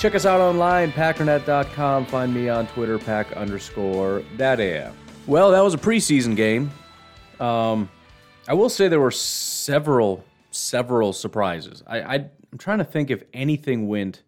Check us out online, packernet.com. Find me on Twitter, pack underscore that am. Well, that was a preseason game. Um, I will say there were several, several surprises. I, I, I'm trying to think if anything went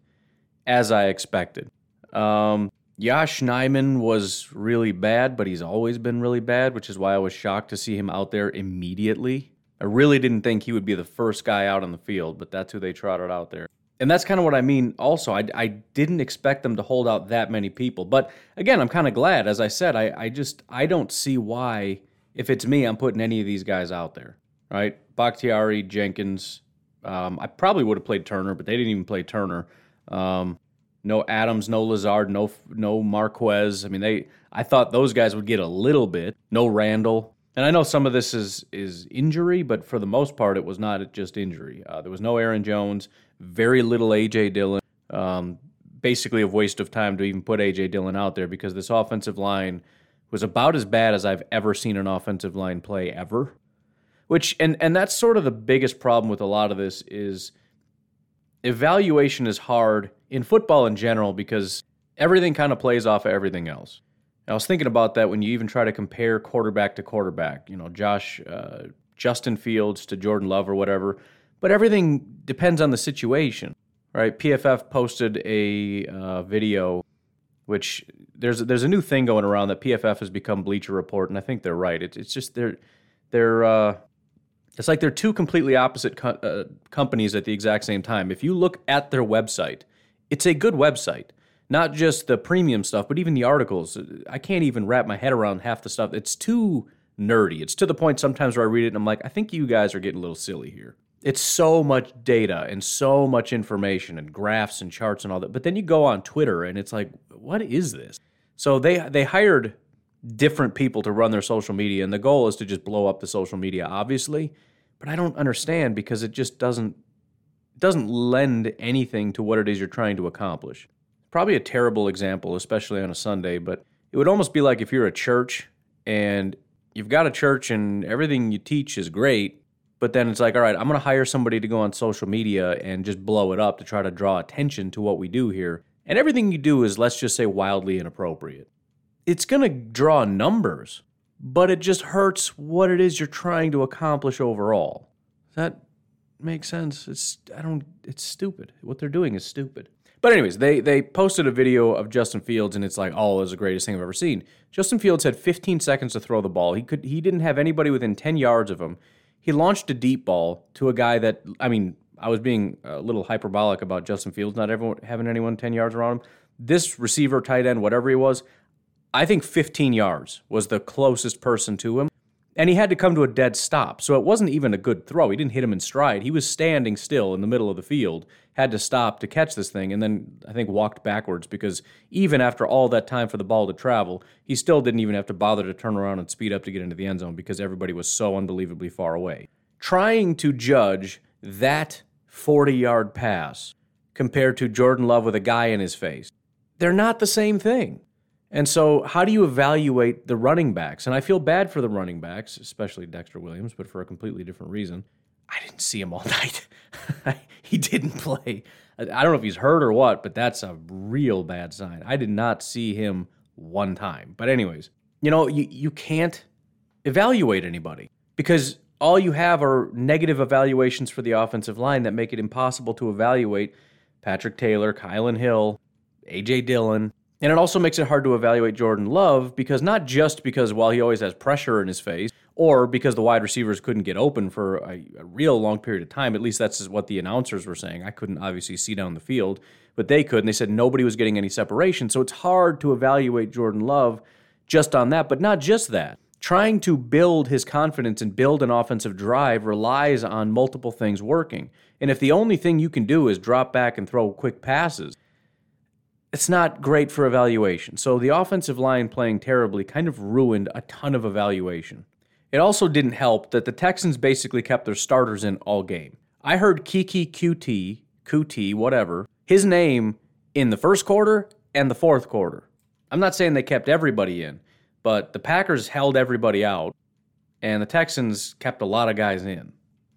as I expected. Um, Yosh Nijman was really bad, but he's always been really bad, which is why I was shocked to see him out there immediately. I really didn't think he would be the first guy out on the field, but that's who they trotted out there. And that's kind of what I mean also. I, I didn't expect them to hold out that many people. But again, I'm kind of glad. As I said, I, I just I don't see why, if it's me, I'm putting any of these guys out there. Right? Bakhtiari, Jenkins. Um, I probably would have played Turner, but they didn't even play Turner. Um, no Adams, no Lazard, no no Marquez. I mean, they. I thought those guys would get a little bit. No Randall, and I know some of this is is injury, but for the most part, it was not just injury. Uh, there was no Aaron Jones, very little AJ Dillon. Um, basically, a waste of time to even put AJ Dillon out there because this offensive line was about as bad as I've ever seen an offensive line play ever. Which and and that's sort of the biggest problem with a lot of this is evaluation is hard in football in general because everything kind of plays off of everything else. I was thinking about that when you even try to compare quarterback to quarterback, you know, Josh, uh, Justin Fields to Jordan Love or whatever, but everything depends on the situation, right? PFF posted a uh, video, which there's there's a new thing going around that PFF has become Bleacher Report, and I think they're right. It's it's just they're they're uh, it's like they're two completely opposite co- uh, companies at the exact same time. If you look at their website, it's a good website. Not just the premium stuff, but even the articles. I can't even wrap my head around half the stuff. It's too nerdy. It's to the point sometimes where I read it and I'm like, I think you guys are getting a little silly here. It's so much data and so much information and graphs and charts and all that. But then you go on Twitter and it's like, what is this? So they they hired different people to run their social media and the goal is to just blow up the social media obviously, but I don't understand because it just doesn't doesn't lend anything to what it is you're trying to accomplish. Probably a terrible example, especially on a Sunday, but it would almost be like if you're a church and you've got a church and everything you teach is great, but then it's like, all right, I'm going to hire somebody to go on social media and just blow it up to try to draw attention to what we do here. And everything you do is, let's just say, wildly inappropriate. It's going to draw numbers, but it just hurts what it is you're trying to accomplish overall. Does that make sense? It's I don't it's stupid. What they're doing is stupid. But anyways, they they posted a video of Justin Fields and it's like, oh, it's the greatest thing I've ever seen. Justin Fields had 15 seconds to throw the ball. He could he didn't have anybody within 10 yards of him. He launched a deep ball to a guy that I mean, I was being a little hyperbolic about Justin Fields not everyone having anyone 10 yards around him. This receiver, tight end, whatever he was, I think 15 yards was the closest person to him and he had to come to a dead stop. So it wasn't even a good throw. He didn't hit him in stride. He was standing still in the middle of the field, had to stop to catch this thing, and then I think walked backwards because even after all that time for the ball to travel, he still didn't even have to bother to turn around and speed up to get into the end zone because everybody was so unbelievably far away. Trying to judge that 40 yard pass compared to Jordan Love with a guy in his face, they're not the same thing. And so, how do you evaluate the running backs? And I feel bad for the running backs, especially Dexter Williams, but for a completely different reason. I didn't see him all night. he didn't play. I don't know if he's hurt or what, but that's a real bad sign. I did not see him one time. But, anyways, you know, you, you can't evaluate anybody because all you have are negative evaluations for the offensive line that make it impossible to evaluate Patrick Taylor, Kylan Hill, AJ Dillon, And it also makes it hard to evaluate Jordan Love because not just because, while he always has pressure in his face, or because the wide receivers couldn't get open for a, a, real long period of time. At least that's what the announcers were saying. I couldn't obviously see down the field, but they could. And they said nobody was getting any separation. So it's hard to evaluate Jordan Love just on that, but not just that. Trying to build his confidence and build an offensive drive relies on multiple things working. And if the only thing you can do is drop back and throw quick passes, it's not great for evaluation. So the offensive line playing terribly kind of ruined a ton of evaluation. It also didn't help that the Texans basically kept their starters in all game. I heard Kiki QT, QT, whatever, his name in the first quarter and the fourth quarter. I'm not saying they kept everybody in, but the Packers held everybody out, and the Texans kept a lot of guys in.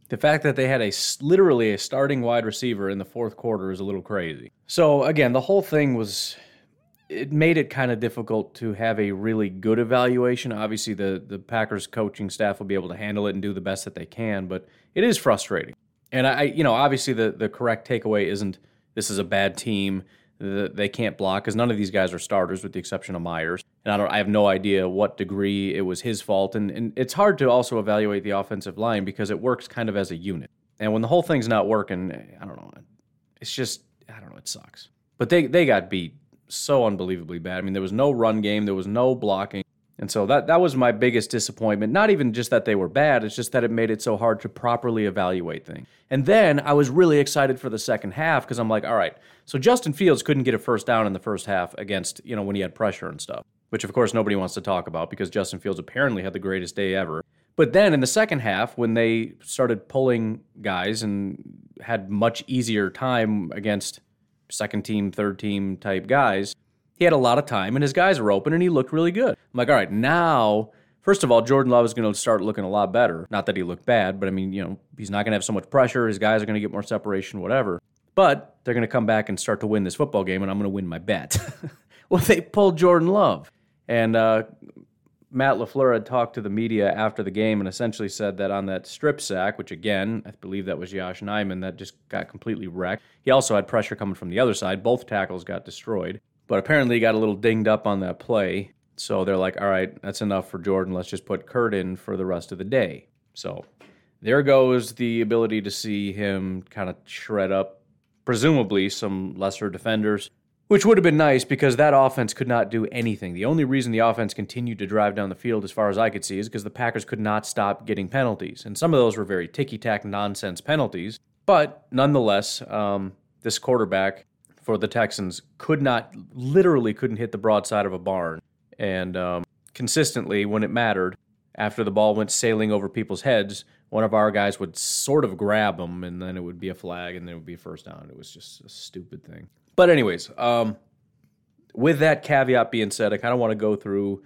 The fact that they had a literally a starting wide receiver in the fourth quarter is a little crazy. So again, the whole thing was it made it kind of difficult to have a really good evaluation. Obviously, the the Packers coaching staff will be able to handle it and do the best that they can, but it is frustrating. And I, you know, obviously the the correct takeaway isn't this is a bad team. They can't block because none of these guys are starters, with the exception of Myers. And I don't, I have no idea what degree it was his fault. And and it's hard to also evaluate the offensive line because it works kind of as a unit. And when the whole thing's not working, I don't know. It's just I don't know. It sucks. But they they got beat so unbelievably bad. I mean, there was no run game, there was no blocking. And so that that was my biggest disappointment. Not even just that they were bad, it's just that it made it so hard to properly evaluate things. And then I was really excited for the second half because I'm like, all right, so Justin Fields couldn't get a first down in the first half against, you know, when he had pressure and stuff, which of course nobody wants to talk about because Justin Fields apparently had the greatest day ever. But then in the second half, when they started pulling guys and had much easier time against second team, third team type guys, he had a lot of time and his guys were open and he looked really good. I'm like, all right, now, first of all, Jordan Love is going to start looking a lot better. Not that he looked bad, but I mean, you know, he's not going to have so much pressure. His guys are going to get more separation, whatever. But they're going to come back and start to win this football game, and I'm going to win my bet. well, they pulled Jordan Love. And uh, Matt LaFleur had talked to the media after the game and essentially said that on that strip sack, which again, I believe that was Josh Nijman, that just got completely wrecked. He also had pressure coming from the other side. Both tackles got destroyed. But apparently he got a little dinged up on that play. So they're like, all right, that's enough for Jordan. Let's just put Kurt in for the rest of the day. So there goes the ability to see him kind of shred up, presumably, some lesser defenders. Which would have been nice because that offense could not do anything. The only reason the offense continued to drive down the field, as far as I could see, is because the Packers could not stop getting penalties. And some of those were very ticky tack nonsense penalties. But nonetheless, um, this quarterback for the Texans could not, literally couldn't hit the broadside of a barn. And um, consistently, when it mattered, after the ball went sailing over people's heads, one of our guys would sort of grab them, and then it would be a flag, and then it would be first down. It was just a stupid thing. But anyways, um, with that caveat being said, I kind of want to go through,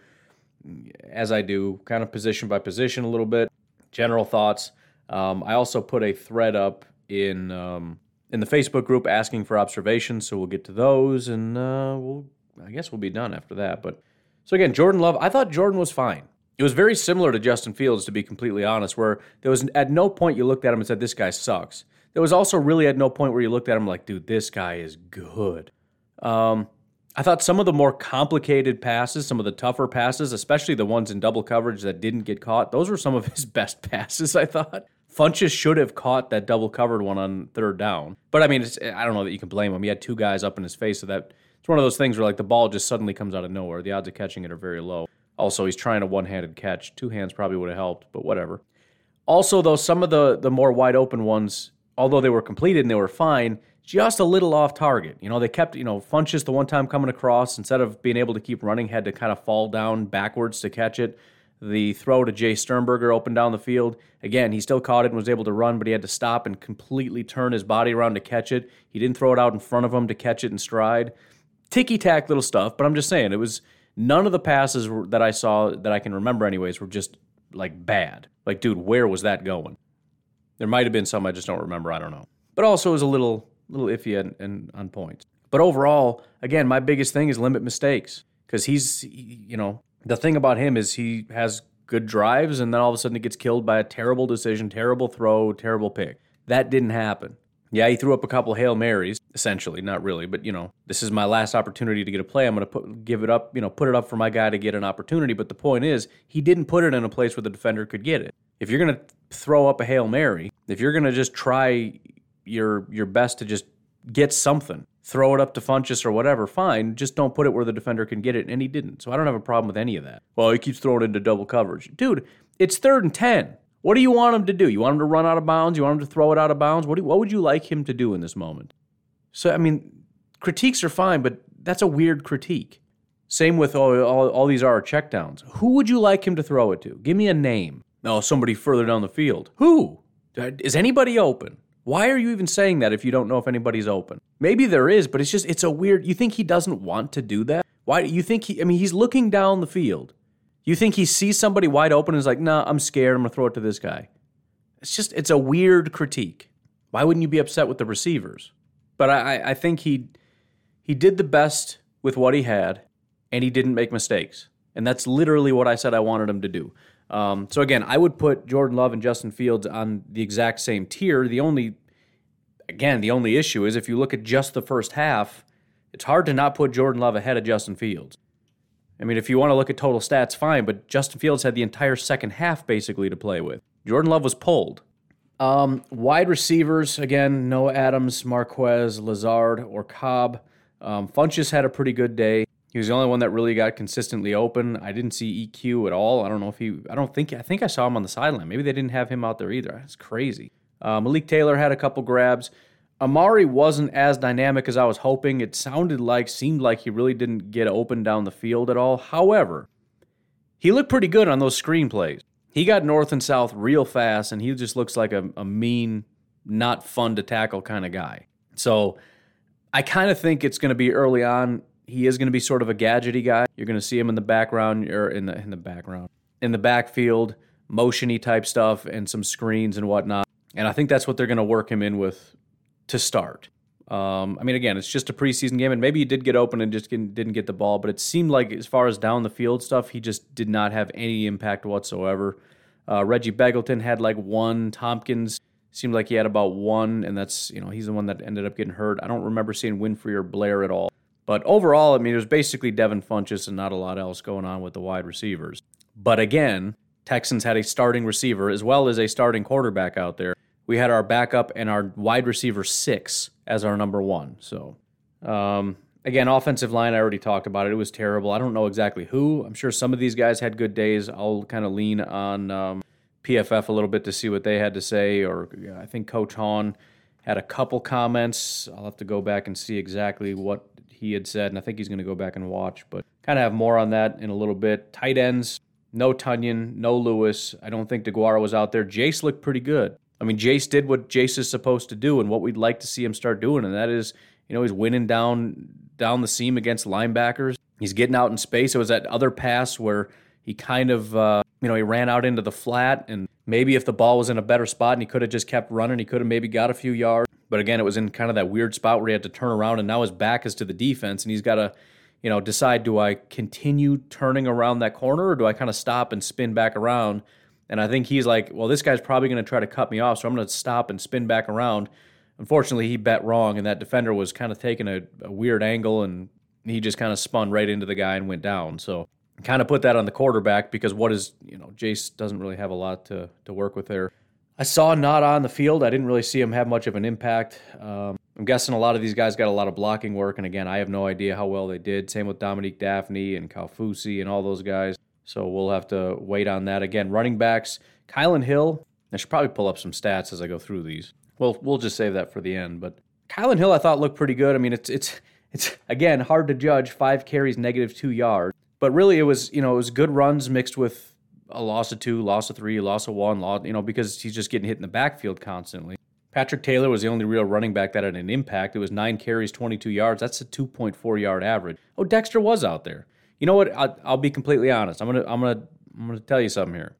as I do, kind of position by position a little bit, general thoughts. Um, I also put a thread up in um, in the Facebook group asking for observations, so we'll get to those, and uh, we'll I guess we'll be done after that. But so again, Jordan Love, I thought Jordan was fine. It was very similar to Justin Fields, to be completely honest, where there was at no point you looked at him and said, "This guy sucks." There was also really at no point where you looked at him like, dude, this guy is good. Um, I thought some of the more complicated passes, some of the tougher passes, especially the ones in double coverage that didn't get caught, those were some of his best passes, I thought. Funchess should have caught that double covered one on third down. But I mean, I don't know that you can blame him. He had two guys up in his face, so that it's one of those things where like the ball just suddenly comes out of nowhere. The odds of catching it are very low. Also, he's trying a one-handed catch. Two hands probably would have helped, but whatever. Also, though, some of the the more wide open ones although they were completed and they were fine, just a little off target. You know, they kept, you know, Funchess the one time coming across, instead of being able to keep running, had to kind of fall down backwards to catch it. The throw to Jace Sternberger open down the field. Again, he still caught it and was able to run, but he had to stop and completely turn his body around to catch it. He didn't throw it out in front of him to catch it in stride. Ticky tack little stuff, but I'm just saying, it was none of the passes that I saw that I can remember, anyways, were just like bad. Like, dude, where was that going? There might have been some I just don't remember. I don't know. But also it was a little little iffy and, and on points. But overall, again, my biggest thing is limit mistakes because he's you know the thing about him is he has good drives and then all of a sudden he gets killed by a terrible decision, terrible throw, terrible pick. That didn't happen. Yeah, he threw up a couple Hail Marys, essentially, not really, but you know, this is my last opportunity to get a play. I'm going to put give it up, you know, put it up for my guy to get an opportunity, but the point is, he didn't put it in a place where the defender could get it. If you're going to throw up a Hail Mary, if you're going to just try your your best to just get something, throw it up to Funchess or whatever, fine, just don't put it where the defender can get it, and he didn't. So I don't have a problem with any of that. Well, he keeps throwing into double coverage. Dude, it's third and 10. What do you want him to do? You want him to run out of bounds? You want him to throw it out of bounds? What, do, what would you like him to do in this moment? So, I mean, critiques are fine, but that's a weird critique. Same with all, all, all these are checkdowns. Who would you like him to throw it to? Give me a name. Oh, somebody further down the field. Who? Uh, is anybody open? Why are you even saying that if you don't know if anybody's open? Maybe there is, but it's just, it's a weird, you think he doesn't want to do that? Why, do you think he, I mean, he's looking down the field. You think he sees somebody wide open and is like, nah, I'm scared. I'm to throw it to this guy. It's just, it's a weird critique. Why wouldn't you be upset with the receivers? But I, I think he, he did the best with what he had, and he didn't make mistakes. And that's literally what I said I wanted him to do. Um, so again, I would put Jordan Love and Justin Fields on the exact same tier. The only, again, the only issue is if you look at just the first half, it's hard to not put Jordan Love ahead of Justin Fields. I mean, if you want to look at total stats, fine, but Justin Fields had the entire second half basically to play with. Jordan Love was pulled. Um, wide receivers, again, Noah Adams, Marquez, Lazard, or Cobb. Um, Funchess had a pretty good day. He was the only one that really got consistently open. I didn't see EQ at all. I don't know if he, I don't think, I think I saw him on the sideline. Maybe they didn't have him out there either. That's crazy. Uh, Malik Taylor had a couple grabs. Amari wasn't as dynamic as I was hoping. It sounded like, seemed like he really didn't get open down the field at all. However, he looked pretty good on those screenplays. He got north and south real fast, and he just looks like a, a mean, not fun to tackle kind of guy. So I kind of think it's going to be early on. He is going to be sort of a gadgety guy. You're going to see him in the background or in the in the background in the backfield, motiony type stuff, and some screens and whatnot. And I think that's what they're going to work him in with to start. Um, I mean, again, it's just a preseason game, and maybe he did get open and just didn't get the ball, but it seemed like as far as down the field stuff, he just did not have any impact whatsoever. Uh, Reggie Begelton had like one. Thompkins seemed like he had about one, and that's you know he's the one that ended up getting hurt. I don't remember seeing Winfree or Blair at all. But overall, I mean, it was basically Devin Funchess and not a lot else going on with the wide receivers. But again, Texans had a starting receiver as well as a starting quarterback out there we had our backup and our wide receiver six as our number one. So, um, again, offensive line, I already talked about it. It was terrible. I don't know exactly who. I'm sure some of these guys had good days. I'll kind of lean on um, PFF a little bit to see what they had to say. Or I think Coach Hahn had a couple comments. I'll have to go back and see exactly what he had said, and I think he's going to go back and watch. But kind of have more on that in a little bit. Tight ends, no Tonyan, no Lewis. I don't think DeGuara was out there. Jace looked pretty good. I mean, Jace did what Jace is supposed to do and what we'd like to see him start doing, and that is, you know, he's winning down down the seam against linebackers. He's getting out in space. It was that other pass where he kind of, uh, you know, he ran out into the flat, and maybe if the ball was in a better spot and he could have just kept running, he could have maybe got a few yards. But again, it was in kind of that weird spot where he had to turn around, and now his back is to the defense, and he's got to, you know, decide: do I continue turning around that corner, or do I kind of stop and spin back around? And I think he's like, well, this guy's probably going to try to cut me off, so I'm going to stop and spin back around. Unfortunately, he bet wrong, and that defender was kind of taking a, a weird angle, and he just kind of spun right into the guy and went down. So kind of put that on the quarterback because what is, you know, Jace doesn't really have a lot to, to work with there. I saw not on the field. I didn't really see him have much of an impact. Um, I'm guessing a lot of these guys got a lot of blocking work, and again, I have no idea how well they did. Same with Dominique Dafney and Kaufusi and all those guys. So we'll have to wait on that. Again, running backs, Kylan Hill. I should probably pull up some stats as I go through these. Well, we'll just save that for the end. But Kylan Hill, I thought looked pretty good. I mean, it's it's it's again hard to judge. Five carries, negative two yards. But really, it was you know it was good runs mixed with a loss of two, loss of three, loss of one, loss you know because he's just getting hit in the backfield constantly. Patrick Taylor was the only real running back that had an impact. It was nine carries, 22 yards. That's a 2.4 yard average. Oh, Dexter was out there. You know what? I'll, I'll be completely honest. I'm gonna I'm gonna I'm gonna tell you something here.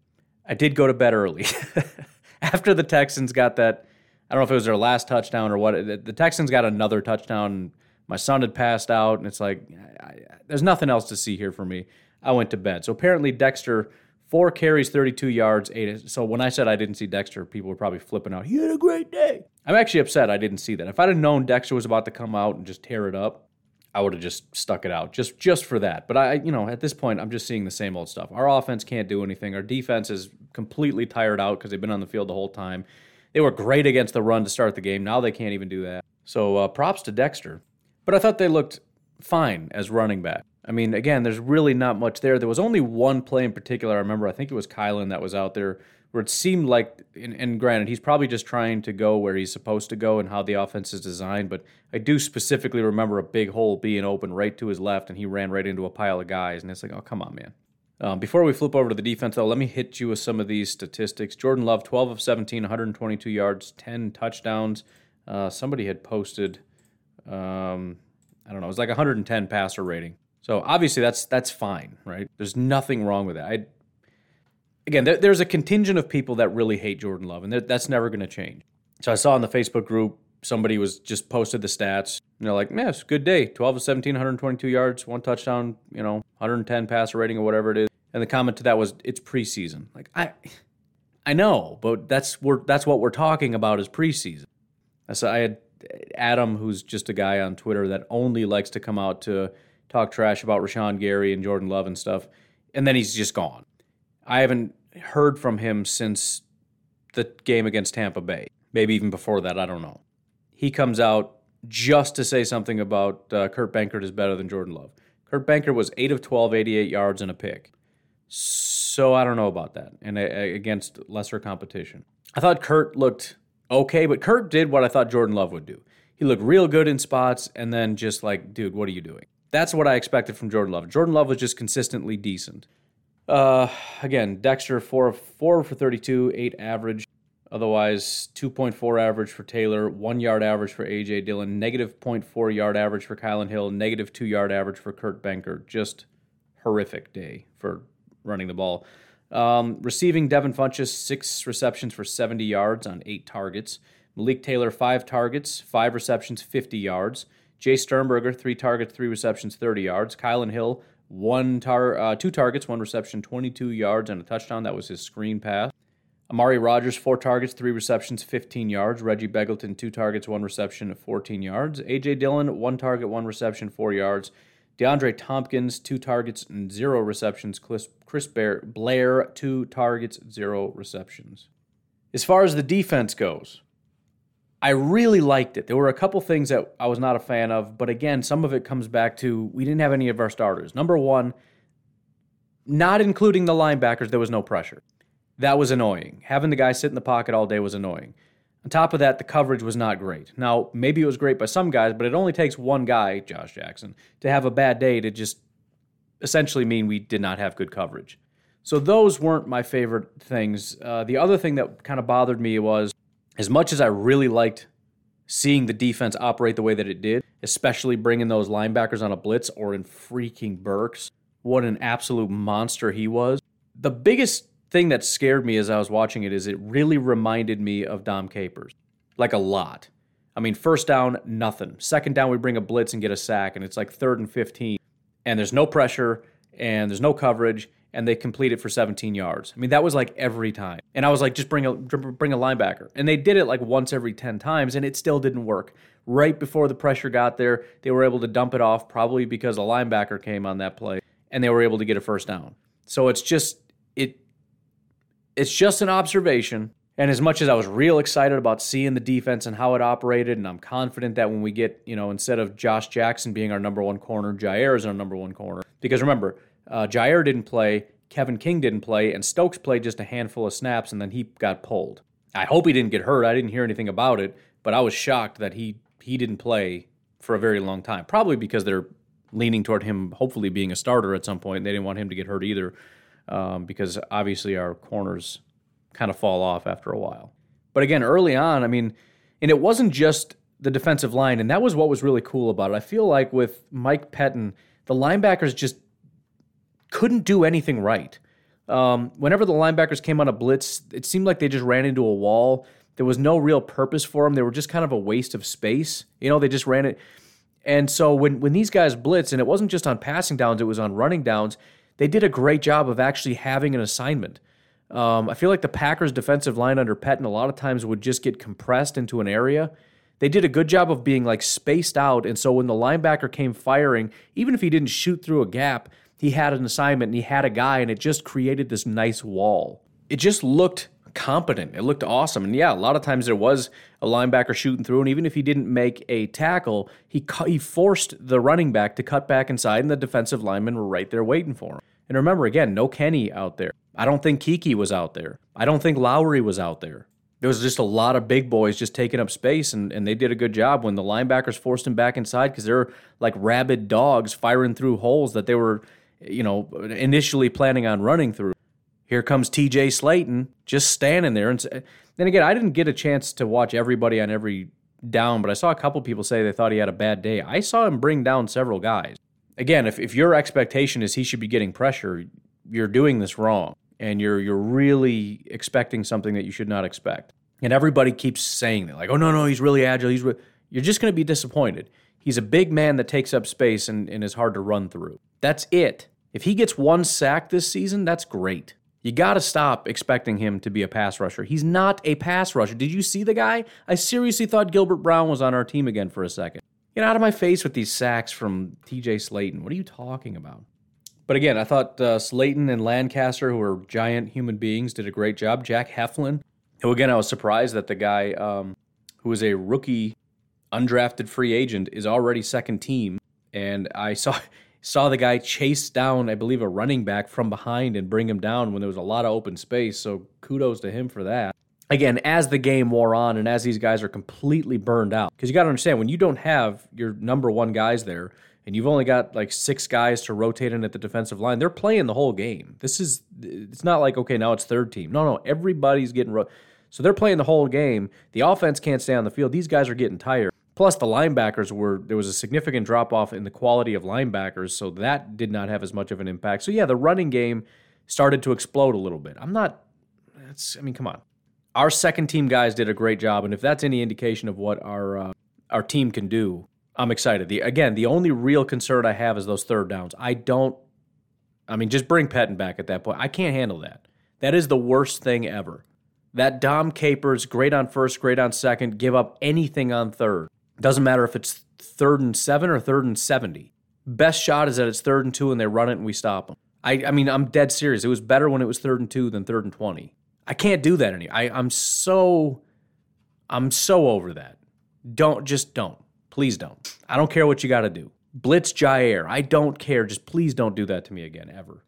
I did go to bed early after the Texans got that. I don't know if it was their last touchdown or what. The Texans got another touchdown. My son had passed out, and it's like I, I, there's nothing else to see here for me. I went to bed. So apparently Dexter Four carries, 32 yards, eight. So when I said I didn't see Dexter, people were probably flipping out. He had a great day. I'm actually upset I didn't see that. If I'd have known Dexter was about to come out and just tear it up, I would have just stuck it out just just for that. But I, you know, at this point, I'm just seeing the same old stuff. Our offense can't do anything. Our defense is completely tired out because they've been on the field the whole time. They were great against the run to start the game. Now they can't even do that. So uh, props to Dexter. But I thought they looked fine as running back. I mean, again, there's really not much there. There was only one play in particular. I remember. I think it was Kylan that was out there where it seemed like, and, and, granted, he's probably just trying to go where he's supposed to go and how the offense is designed. But I do specifically remember a big hole being open right to his left, and he ran right into a pile of guys. And it's like, oh, come on, man. Um, before we flip over to the defense, though, let me hit you with some of these statistics. Jordan Love, 12 of 17, 122 yards, 10 touchdowns. Uh, somebody had posted, um, I don't know, it was like 110 passer rating. So obviously that's that's fine, right? There's nothing wrong with that. I again, there, there's a contingent of people that really hate Jordan Love, and that's never going to change. So I saw in the Facebook group somebody was just posted the stats. And they're like, man, it's good day. 12 of 17, 122 yards, one touchdown, you know, 110 passer rating or whatever it is. And the comment to that was, it's preseason. Like I, I know, but that's we're that's what we're talking about is preseason. So I had Adam, who's just a guy on Twitter that only likes to come out to talk trash about Rashan Gary and Jordan Love and stuff, and then he's just gone. I haven't heard from him since the game against Tampa Bay. Maybe even before that, I don't know. He comes out just to say something about uh, Kurt Benkert is better than Jordan Love. Kurt Benkert was 8 of 12, 88 yards and a pick. So I don't know about that and uh, against lesser competition. I thought Kurt looked okay, but Kurt did what I thought Jordan Love would do. He looked real good in spots and then just like, dude, what are you doing? That's what I expected from Jordan Love. Jordan Love was just consistently decent. Uh, again, Dexter four four for thirty two, eight average. Otherwise, two point four average for Taylor, one yard average for AJ Dillon, negative 0.4 yard average for Kylan Hill, negative two yard average for Kurt Benkert. Just horrific day for running the ball. Um, receiving Devin Funchess, six receptions for 70 yards on eight targets. Malik Taylor, five targets, five receptions, 50 yards. Jace Sternberger, three targets, three receptions, 30 yards. Kylan Hill, one tar, uh, two targets, one reception, 22 yards, and a touchdown. That was his screen pass. Amari Rogers, four targets, three receptions, 15 yards. Reggie Begelton, two targets, one reception, 14 yards. A.J. Dillon, one target, one reception, four yards. DeAndre Thompkins, two targets and zero receptions. Chris Bear, Blair, two targets, zero receptions. As far as the defense goes, I really liked it. There were a couple things that I was not a fan of, but again, some of it comes back to we didn't have any of our starters. Number one, not including the linebackers, there was no pressure. That was annoying. Having the guy sit in the pocket all day was annoying. On top of that, the coverage was not great. Now, maybe it was great by some guys, but it only takes one guy, Josh Jackson, to have a bad day to just essentially mean we did not have good coverage. So those weren't my favorite things. Uh, the other thing that kind of bothered me was as much as I really liked seeing the defense operate the way that it did, especially bringing those linebackers on a blitz Oren freaking Burks, what an absolute monster he was. The biggest thing that scared me as I was watching it is it really reminded me of Dom Capers, like a lot. I mean, first down, nothing. Second down, we bring a blitz and get a sack, and it's like third and 15, and there's no pressure and there's no coverage, and they complete it for 17 yards. I mean, that was like every time. And I was like, just bring a bring a linebacker. And they did it like once every 10 times, and it still didn't work. Right before the pressure got there, they were able to dump it off, probably because a linebacker came on that play, and they were able to get a first down. So it's just it it's just an observation. And as much as I was real excited about seeing the defense and how it operated, and I'm confident that when we get, you know, instead of Josh Jackson being our number one corner, Jaire is our number one corner. Because remember, uh, Jaire didn't play, Kevin King didn't play, and Stokes played just a handful of snaps, and then he got pulled. I hope he didn't get hurt. I didn't hear anything about it, but I was shocked that he he didn't play for a very long time. Probably because they're leaning toward him hopefully being a starter at some point. They didn't want him to get hurt either, um, because obviously our corners kind of fall off after a while. But again, early on, I mean, and it wasn't just the defensive line, and that was what was really cool about it. I feel like with Mike Pettine, the linebackers just couldn't do anything right. Um, whenever the linebackers came on a blitz, it seemed like they just ran into a wall. There was no real purpose for them. They were just kind of a waste of space. You know, they just ran it. And so when when these guys blitz, and it wasn't just on passing downs, it was on running downs. They did a great job of actually having an assignment. Um, I feel like the Packers' defensive line under Pettine a lot of times would just get compressed into an area. They did a good job of being like spaced out, and so when the linebacker came firing, even if he didn't shoot through a gap, he had an assignment and he had a guy, and it just created this nice wall. It just looked competent. It looked awesome. And yeah, a lot of times there was a linebacker shooting through, and even if he didn't make a tackle, he cu- he forced the running back to cut back inside, and the defensive linemen were right there waiting for him. And remember, again, no Kenny out there. I don't think Keke was out there. I don't think Lowry was out there. There was just a lot of big boys just taking up space, and, and they did a good job when the linebackers forced him back inside because they're like rabid dogs firing through holes that they were, you know, initially planning on running through. Here comes TJ Slaton just standing there. And then again, I didn't get a chance to watch everybody on every down, but I saw a couple people say they thought he had a bad day. I saw him bring down several guys. Again, if, if your expectation is he should be getting pressure, you're doing this wrong. And you're you're really expecting something that you should not expect. And everybody keeps saying that, like, oh no, no, he's really agile. He's re-. you're just gonna be disappointed. He's a big man that takes up space and, and is hard to run through. That's it. If he gets one sack this season, that's great. You got to stop expecting him to be a pass rusher. He's not a pass rusher. Did you see the guy? I seriously thought Gilbert Brown was on our team again for a second. Get out of my face with these sacks from TJ Slaton. What are you talking about? But again, I thought uh, Slaton and Lancaster, who are giant human beings, did a great job. Jack Heflin, who again, I was surprised that the guy um, who was a rookie, undrafted free agent, is already second team. And I saw saw the guy chase down, I believe, a running back from behind and bring him down when there was a lot of open space. So kudos to him for that. Again, as the game wore on and as these guys are completely burned out, because you got to understand when you don't have your number one guys there and you've only got like six guys to rotate in at the defensive line, they're playing the whole game. This is, it's not like, okay, now it's third team. No, no, everybody's getting, ro- so they're playing the whole game. The offense can't stay on the field. These guys are getting tired. Plus, the linebackers were there was a significant drop off in the quality of linebackers, so that did not have as much of an impact. So yeah, the running game started to explode a little bit. I'm not. That's. I mean, come on. Our second team guys did a great job, and if that's any indication of what our uh, our team can do, I'm excited. The again, the only real concern I have is those third downs. I don't. I mean, just bring Pettine back at that point. I can't handle that. That is the worst thing ever. That Dom Capers, great on first, great on second, give up anything on third. Doesn't matter if it's third and seven or third and 70. Best shot is that it's third and two and they run it and we stop them. I, I mean, I'm dead serious. It was better when it was third and two than third and 20. I can't do that anymore. I, I'm so, I'm so over that. Don't, just don't. Please don't. I don't care what you got to do. Blitz Jaire. I don't care. Just please don't do that to me again, ever.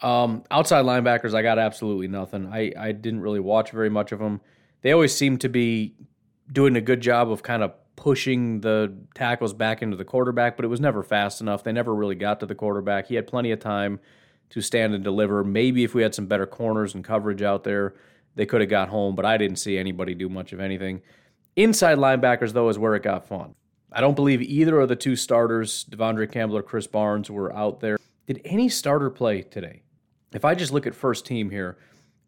Um, outside linebackers, I got absolutely nothing. I, I didn't really watch very much of them. They always seem to be doing a good job of kind of pushing the tackles back into the quarterback, but it was never fast enough. They never really got to the quarterback. He had plenty of time to stand and deliver. Maybe if we had some better corners and coverage out there, they could have got home, but I didn't see anybody do much of anything. Inside linebackers, though, is where it got fun. I don't believe either of the two starters, De'Vondre Campbell or Krys Barnes, were out there. Did any starter play today? If I just look at first team here,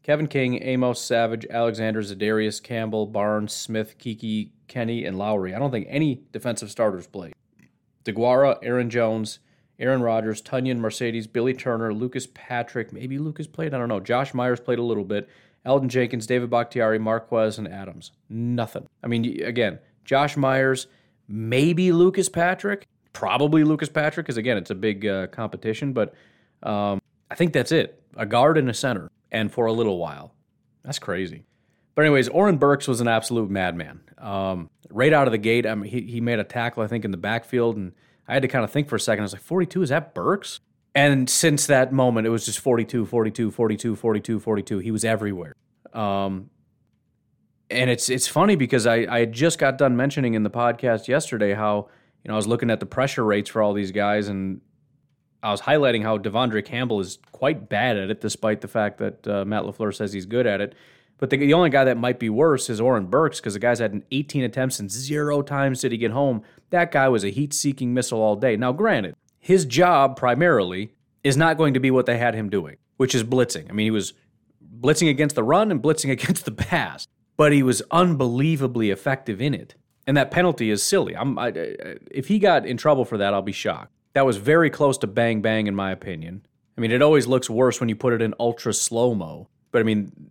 Kevin King, Amos Savage, Alexander Za'Darius, Campbell, Barnes, Smith, Keke, Kenny, and Lowry. I don't think any defensive starters played. DeGuara, Aaron Jones, Aaron Rodgers, Tonyan, Marcedes, Billy Turner, Lucas Patrick. Maybe Lucas played. I don't know. Josh Myers played a little bit. Elgton Jenkins, David Bakhtiari, Marquez, and Adams. Nothing. I mean, again, Josh Myers, maybe Lucas Patrick, probably Lucas Patrick, because again, it's a big uh, competition. But um, I think that's it. A guard and a center and for a little while. That's crazy. But anyways, Oren Burks was an absolute madman. Um, right out of the gate, I mean, he, he made a tackle, I think, in the backfield, and I had to kind of think for a second. I was like, 42, is that Burks? And since that moment, it was just 42, 42, 42, 42, 42. He was everywhere. Um, and it's it's funny because I, I just got done mentioning in the podcast yesterday how you know I was looking at the pressure rates for all these guys and I was highlighting how De'Vondre Campbell is quite bad at it, despite the fact that uh, Matt LaFleur says he's good at it. But the, the only guy that might be worse is Oren Burks because the guy's had 18 attempts and zero times did he get home. That guy was a heat seeking missile all day. Now, granted, his job primarily is not going to be what they had him doing, which is blitzing. I mean, he was blitzing against the run and blitzing against the pass, but he was unbelievably effective in it. And that penalty is silly. I'm, I, if he got in trouble for that, I'll be shocked. That was very close to bang bang, in my opinion. I mean, it always looks worse when you put it in ultra slow mo. But I mean,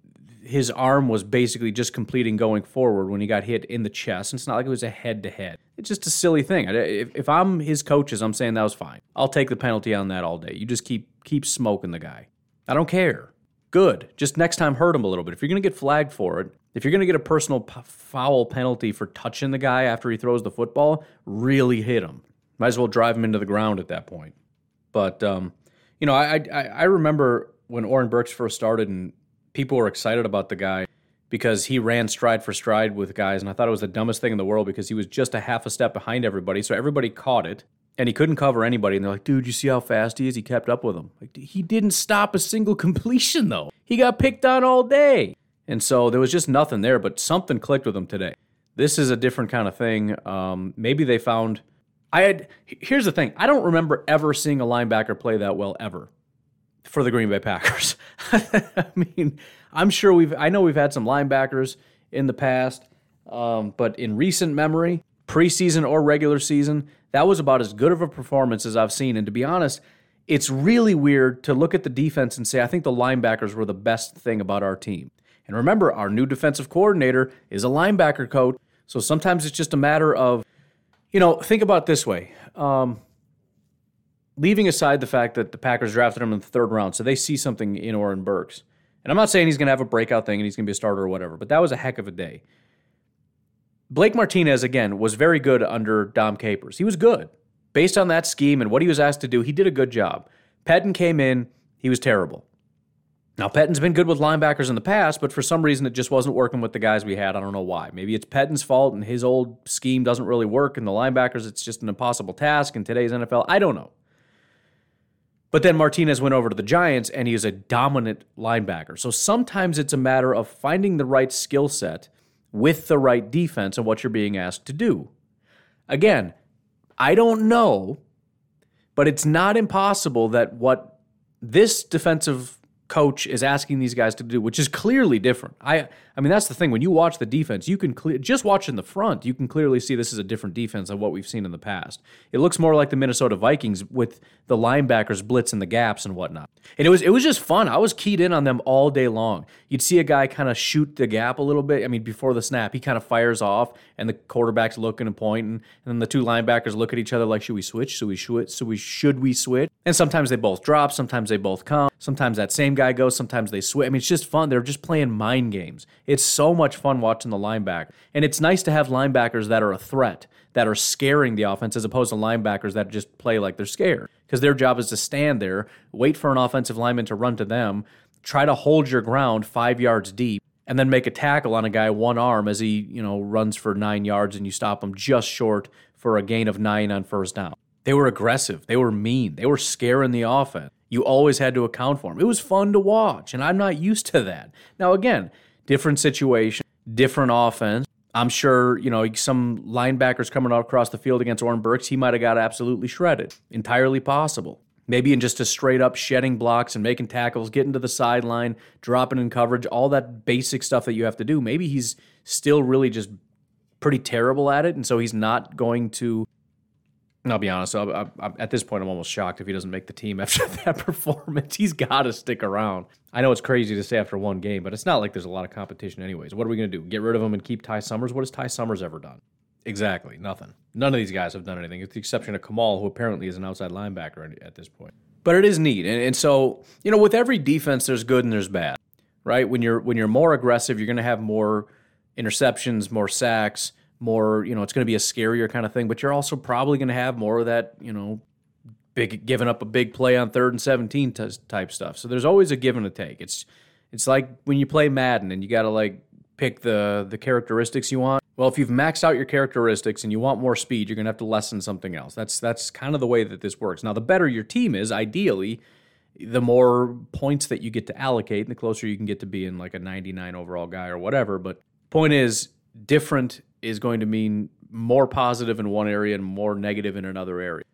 his arm was basically just completing going forward when he got hit in the chest. And it's not like it was a head to head. It's just a silly thing. If, if I'm his coaches, I'm saying that was fine. I'll take the penalty on that all day. You just keep keep smoking the guy. I don't care. Good. Just next time, hurt him a little bit. If you're going to get flagged for it, if you're going to get a personal p- foul penalty for touching the guy after he throws the football, really hit him. Might as well drive him into the ground at that point. But um, you know, I, I I remember when Oren Burks first started and people were excited about the guy because he ran stride for stride with guys, and I thought it was the dumbest thing in the world because he was just a half a step behind everybody, so everybody caught it, and he couldn't cover anybody. And they're like, "Dude, you see how fast he is? He kept up with him. Like, he didn't stop a single completion though. He got picked on all day, and so there was just nothing there. But something clicked with him today. This is a different kind of thing. Um, maybe they found. I had. Here's the thing. I don't remember ever seeing a linebacker play that well ever for the Green Bay Packers. I mean, I'm sure we've, I know we've had some linebackers in the past, um, but in recent memory, preseason or regular season, that was about as good of a performance as I've seen. And to be honest, it's really weird to look at the defense and say, I think the linebackers were the best thing about our team. And remember, our new defensive coordinator is a linebacker coach. So sometimes it's just a matter of, you know, think about this way. Um, leaving aside the fact that the Packers drafted him in the third round, so they see something in Oren Burks. And I'm not saying he's going to have a breakout thing and he's going to be a starter or whatever, but that was a heck of a day. Blake Martinez, again, was very good under Dom Capers. He was good. Based on that scheme and what he was asked to do, he did a good job. Pettine came in, he was terrible. Now, Pettine's been good with linebackers in the past, but for some reason it just wasn't working with the guys we had. I don't know why. Maybe it's Pettine's fault and his old scheme doesn't really work, and the linebackers, it's just an impossible task in today's NFL. I don't know. But then Martinez went over to the Giants and he is a dominant linebacker. So sometimes it's a matter of finding the right skill set with the right defense and what you're being asked to do. Again, I don't know, but it's not impossible that what this defensive coach is asking these guys to do, which is clearly different. I I mean that's the thing when you watch the defense, you can cle- just watching the front, you can clearly see this is a different defense than what we've seen in the past. It looks more like the Minnesota Vikings with the linebackers blitzing the gaps and whatnot. And it was it was just fun. I was keyed in on them all day long. You'd see a guy kind of shoot the gap a little bit. I mean, before the snap, he kind of fires off, and the quarterback's looking and pointing, and then the two linebackers look at each other like, "Should we switch? Should we switch? So we should we switch?" And sometimes they both drop, sometimes they both come, sometimes that same guy goes, sometimes they switch. I mean, it's just fun. They're just playing mind games. It's so much fun watching the linebacker. And it's nice to have linebackers that are a threat, that are scaring the offense, as opposed to linebackers that just play like they're scared. Because their job is to stand there, wait for an offensive lineman to run to them, try to hold your ground five yards deep, and then make a tackle on a guy one arm as he, you know, runs for nine yards and you stop him just short for a gain of nine on first down. They were aggressive. They were mean. They were scaring the offense. You always had to account for them. It was fun to watch, and I'm not used to that. Now, again, different situation, different offense. I'm sure, you know, some linebackers coming across the field against Oren Burks, he might have got absolutely shredded. Entirely possible. Maybe in just a straight up shedding blocks and making tackles, getting to the sideline, dropping in coverage, all that basic stuff that you have to do. Maybe he's still really just pretty terrible at it. And so he's not going to I'll be honest. I, I, I, at this point, I'm almost shocked if he doesn't make the team after that performance. He's got to stick around. I know it's crazy to say after one game, but it's not like there's a lot of competition, anyways. What are we going to do? Get rid of him and keep Ty Summers? What has Ty Summers ever done? Exactly, nothing. None of these guys have done anything, with the exception of Kamal, who apparently is an outside linebacker at this point. But it is neat, and, and so you know, with every defense, there's good and there's bad, right? When you're when you're more aggressive, you're going to have more interceptions, more sacks more, you know, it's going to be a scarier kind of thing, but you're also probably going to have more of that, you know, big giving up a big play on third and 17 t- type stuff. So there's always a give and a take. It's it's like when you play Madden and you got to like pick the the characteristics you want. Well, if you've maxed out your characteristics and you want more speed, you're going to have to lessen something else. That's that's kind of the way that this works. Now, the better your team is, ideally, the more points that you get to allocate and the closer you can get to being like a 99 overall guy or whatever, but point is different is going to mean more positive in one area and more negative in another area.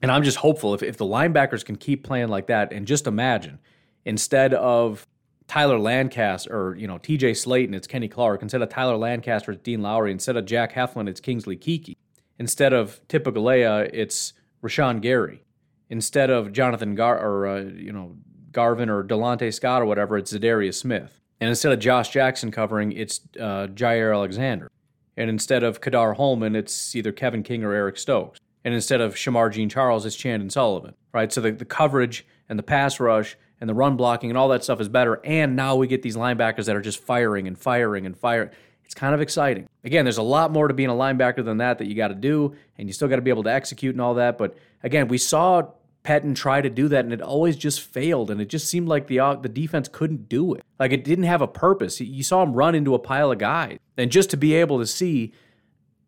And I'm just hopeful if, if the linebackers can keep playing like that, and just imagine instead of Tyler Lancaster or you know TJ Slaton, it's Kenny Clark. Instead of Tyler Lancaster, it's Dean Lowry. Instead of Jack Heflin, it's Kingsley Keke. Instead of Tipa Galeai, it's Rashan Gary. instead of Jonathan Gar or uh, you know Garvin or Delontae Scott or whatever, it's Za'Darius Smith. And instead of Josh Jackson covering, it's uh, Jaire Alexander. And instead of Ka'dar Hollman, it's either Kevin King or Eric Stokes. And instead of Shemar Jean Charles, it's Chandon Sullivan, right? So the, the coverage and the pass rush and the run blocking and all that stuff is better. And now we get these linebackers that are just firing and firing and firing. It's kind of exciting. Again, there's a lot more to being a linebacker than that that you got to do, and you still got to be able to execute and all that. But again, we saw Pettine try to do that, and it always just failed. And it just seemed like the uh, the defense couldn't do it. Like it didn't have a purpose. You saw him run into a pile of guys, and just to be able to see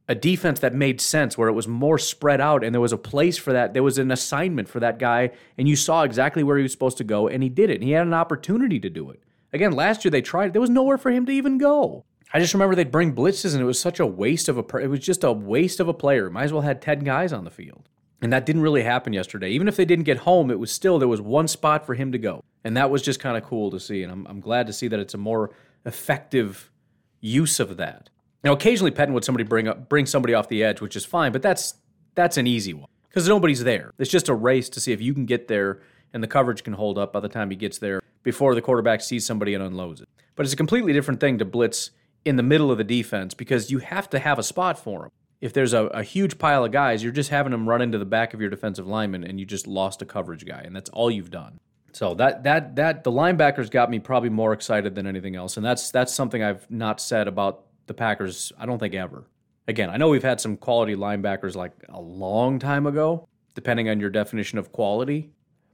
a defense that made sense, where it was more spread out, and there was a place for that. There was an assignment for that guy, and you saw exactly where he was supposed to go, and he did it. And he had an opportunity to do it. Again, last year they tried. There was nowhere for him to even go. I just remember they'd bring blitzes, and it was such a waste of a. It was just a waste of a player. Might as well had ten guys on the field. And that didn't really happen yesterday. Even if they didn't get home, it was still, there was one spot for him to go. And that was just kind of cool to see. And I'm, I'm glad to see that it's a more effective use of that. Now, occasionally Pettine would somebody bring up bring somebody off the edge, which is fine, but that's that's an easy one because nobody's there. It's just a race to see if you can get there and the coverage can hold up by the time he gets there before the quarterback sees somebody and unloads it. But it's a completely different thing to blitz in the middle of the defense because you have to have a spot for him if there's a, a, huge pile of guys, you're just having them run into the back of your defensive lineman and you just lost a coverage guy, and that's all you've done. So that that that the linebackers got me probably more excited than anything else, and that's that's something I've not said about the Packers. I don't think ever. Again, I know we've had some quality linebackers like a long time ago, depending on your definition of quality,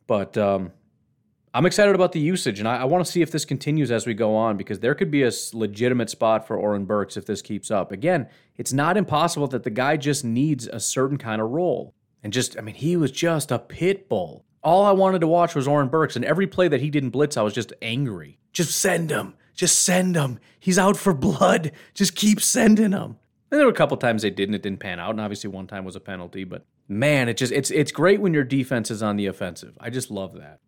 but um, I'm excited about the usage, and I, I want to see if this continues as we go on because there could be a legitimate spot for Oren Burks if this keeps up. Again, it's not impossible that the guy just needs a certain kind of role. And just, I mean, he was just a pit bull. All I wanted to watch was Oren Burks, and every play that he didn't blitz, I was just angry. Just send him. Just send him. He's out for blood. Just keep sending him. And there were a couple times they didn't, it didn't pan out, and obviously one time was a penalty. But man, it just it's it's great when your defense is on the offensive. I just love that.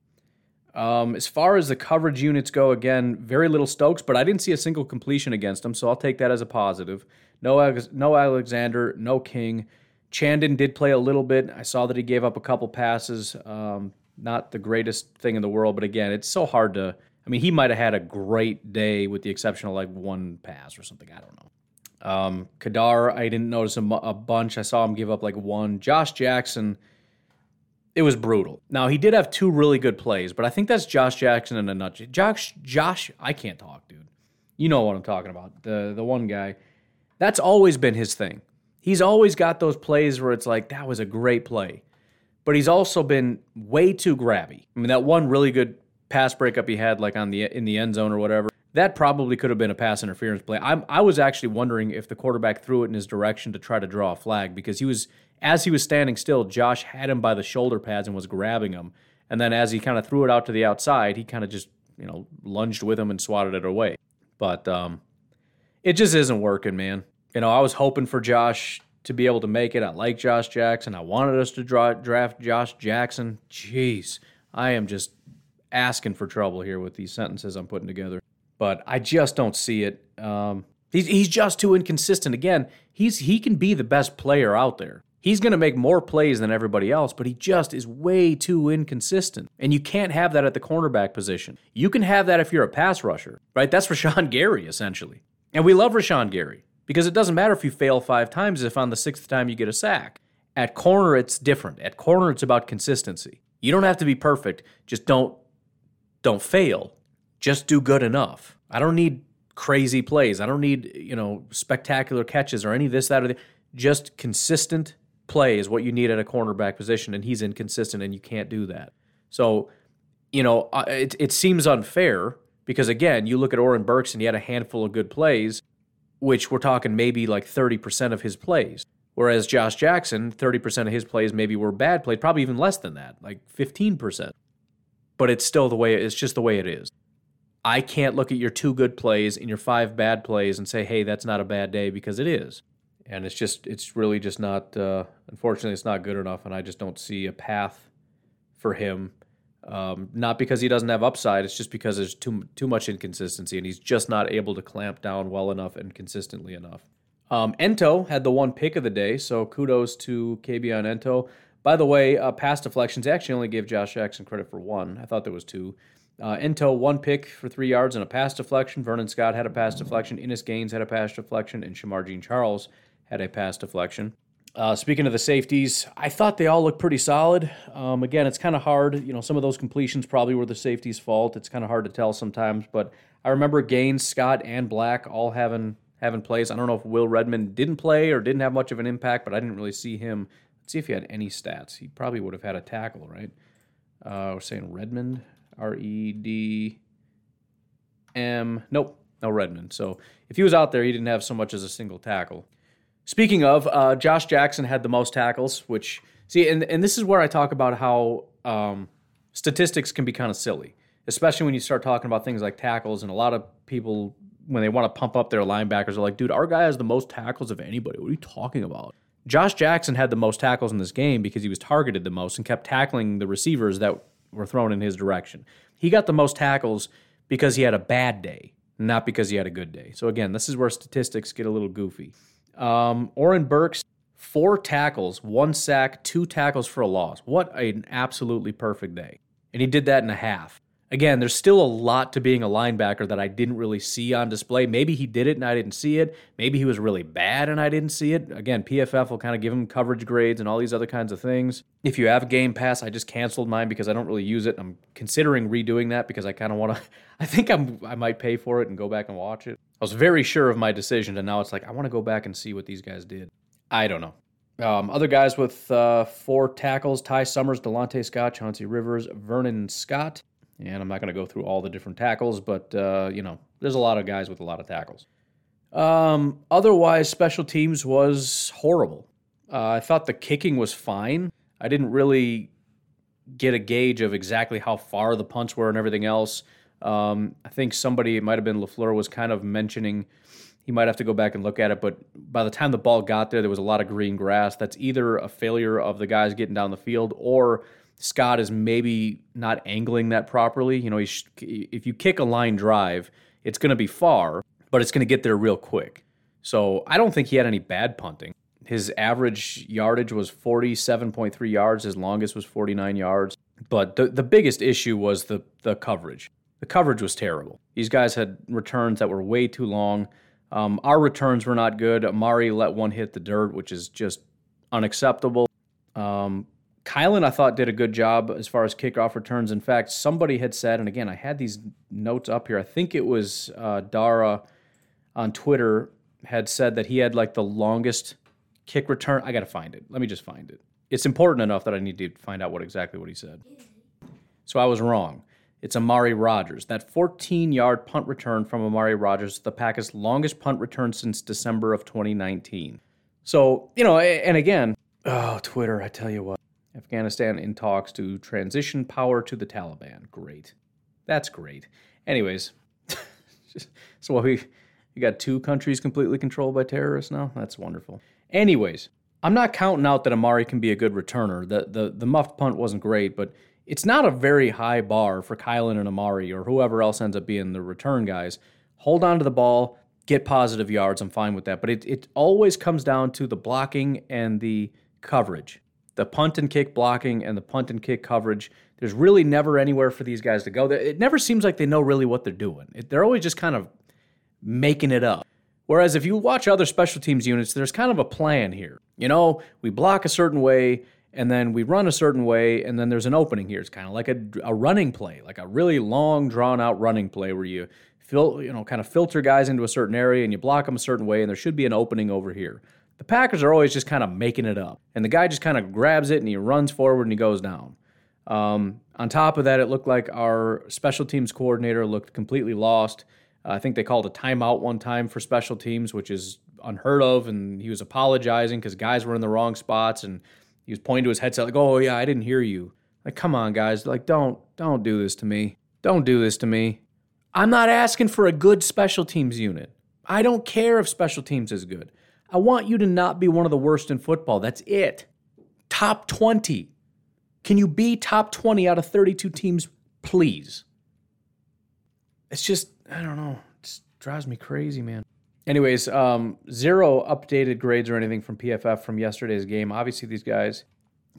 Um, as far as the coverage units go, again, very little Stokes, but I didn't see a single completion against him, so I'll take that as a positive. No, no Alexander, no King. Chandon did play a little bit. I saw that he gave up a couple passes. Um, not the greatest thing in the world, but again, it's so hard to. I mean, he might have had a great day with the exception of like one pass or something. I don't know. Um, Ka'dar, I didn't notice him a bunch. I saw him give up like one. Josh Jackson it was brutal. Now he did have two really good plays, but I think that's Josh Jackson in a nutshell. Josh, Josh, I can't talk, dude. You know what I'm talking about. The the one guy. That's always been his thing. He's always got those plays where it's like that was a great play, but he's also been way too grabby. I mean, that one really good pass breakup he had, like on the in the end zone or whatever, that probably could have been a pass interference play. I'm, I was actually wondering if the quarterback threw it in his direction to try to draw a flag because he was as he was standing still, Josh had him by the shoulder pads and was grabbing him. And then as he kind of threw it out to the outside, he kind of just, you know, lunged with him and swatted it away. But um, it just isn't working, man. You know, I was hoping for Josh to be able to make it. I like Josh Jackson. I wanted us to draw, draft Josh Jackson. Jeez, I am just asking for trouble here with these sentences I'm putting together. But I just don't see it. Um, he's, he's just too inconsistent. Again, he's he can be the best player out there. He's going to make more plays than everybody else, but he just is way too inconsistent. And you can't have that at the cornerback position. You can have that if you're a pass rusher, right? That's Rashan Gary, essentially. And we love Rashan Gary because it doesn't matter if you fail five times if on the sixth time you get a sack. At corner, it's different. At corner, it's about consistency. You don't have to be perfect. Just don't don't fail. Just do good enough. I don't need crazy plays. I don't need, you know, spectacular catches or any of this, that, or the just consistent play is what you need at a cornerback position, and he's inconsistent, and you can't do that. So, you know, it, it seems unfair because, again, you look at Oren Burks and he had a handful of good plays, which we're talking maybe like 30% of his plays. Whereas Josh Jackson, 30% of his plays maybe were bad plays, probably even less than that, like 15%. But it's still the way, it's just the way it is. I can't look at your two good plays and your five bad plays and say, hey, that's not a bad day because it is and it's just it's really just not uh, unfortunately it's not good enough and i just don't see a path for him um, not because he doesn't have upside it's just because there's too too much inconsistency and he's just not able to clamp down well enough and consistently enough um, ento had the one pick of the day so kudos to Kabion Ento By the way, uh, pass deflections, actually only gave Josh Jackson credit for one. I thought there was two. Uh, Ento, one pick for three yards and a pass deflection. Vernon Scott had a pass deflection. Innis Gaines had a pass deflection. And Shemar Jean Charles had a pass deflection. Uh, speaking of the safeties, I thought they all looked pretty solid. Um, again, it's kind of hard. You know, some of those completions probably were the safety's fault. It's kind of hard to tell sometimes. But I remember Gaines, Scott, and Black all having having plays. I don't know if Will Redmond didn't play or didn't have much of an impact, but I didn't really see him. Let's see if he had any stats. He probably would have had a tackle, right? Uh, we're saying Redmond, R E D M. Nope, no Redmond. So if he was out there, he didn't have so much as a single tackle. Speaking of, uh, Josh Jackson had the most tackles, which see, and and this is where I talk about how um, statistics can be kind of silly, especially when you start talking about things like tackles. And a lot of people, when they want to pump up their linebackers, are like, "Dude, our guy has the most tackles of anybody. What are you talking about?" Josh Jackson had the most tackles in this game because he was targeted the most and kept tackling the receivers that were thrown in his direction. He got the most tackles because he had a bad day, not because he had a good day. So again, this is where statistics get a little goofy. Um, Oren Burks, four tackles, one sack, two tackles for a loss. What an absolutely perfect day. And he did that in a half. Again, there's still a lot to being a linebacker that I didn't really see on display. Maybe he did it and I didn't see it. Maybe he was really bad and I didn't see it. Again, PFF will kind of give him coverage grades and all these other kinds of things. If you have Game Pass, I just canceled mine because I don't really use it. I'm considering redoing that because I kind of want to. I think I'm. I might pay for it and go back and watch it. I was very sure of my decision, and now it's like I want to go back and see what these guys did. I don't know. Um, other guys with uh, four tackles: Ty Summers, Delontae Scott, Chauncey Rivers, Vernon Scott. And I'm not going to go through all the different tackles, but uh, you know, there's a lot of guys with a lot of tackles. Um, otherwise, special teams was horrible. Uh, I thought the kicking was fine. I didn't really get a gauge of exactly how far the punts were and everything else. Um, I think somebody, it might have been LaFleur, was kind of mentioning he might have to go back and look at it. But by the time the ball got there, there was a lot of green grass. That's either a failure of the guys getting down the field or Scott is maybe not angling that properly. You know, if you kick a line drive, it's going to be far, but it's going to get there real quick. So I don't think he had any bad punting. His average yardage was 47.3 yards. His longest was 49 yards. But the, the biggest issue was the, the coverage. The coverage was terrible. These guys had returns that were way too long. Um, our returns were not good. Amari let one hit the dirt, which is just unacceptable. Um, Kylin, I thought, did a good job as far as kickoff returns. In fact, somebody had said, and again, I had these notes up here. I think it was uh, Dara on Twitter had said that he had like the longest kick return. I got to find it. Let me just find it. It's important enough that I need to find out what exactly what he said. So I was wrong. It's Amari Rogers. That 14 yard punt return from Amari Rogers, the Packers' longest punt return since December of 2019. So, you know, and again, oh, Twitter, I tell you what. Afghanistan in talks to transition power to the Taliban. Great. That's great. Anyways, so what we got two countries completely controlled by terrorists now? That's wonderful. Anyways, I'm not counting out that Amari can be a good returner. The the the muffed punt wasn't great, but it's not a very high bar for Kylin and Amari or whoever else ends up being the return guys. Hold on to the ball, get positive yards. I'm fine with that. But it, it always comes down to the blocking and the coverage the punt and kick blocking and the punt and kick coverage. There's really never anywhere for these guys to go. It never seems like they know really what they're doing. they're always just kind of making it up. Whereas if you watch other special teams units, there's kind of a plan here. You know, we block a certain way and then we run a certain way and then there's an opening here. It's kind of like a, a running play, like a really long, drawn out running play where you fil- you know, kind of filter guys into a certain area and you block them a certain way and there should be an opening over here. The Packers are always just kind of making it up. And the guy just kind of grabs it and he runs forward and he goes down. Um, on top of that, it looked like our special teams coordinator looked completely lost. I think they called a timeout one time for special teams, which is unheard of. And he was apologizing because guys were in the wrong spots and he was pointing to his headset like, "Oh yeah, I didn't hear you." Like, come on, guys! Like, don't don't do this to me. Don't do this to me. I'm not asking for a good special teams unit. I don't care if special teams is good. I want you to not be one of the worst in football. That's it. Top 20. Can you be top 20 out of 32 teams, please? It's just, I don't know. It just drives me crazy, man. Anyways, um, zero updated grades or anything from PFF from yesterday's game. Obviously, these guys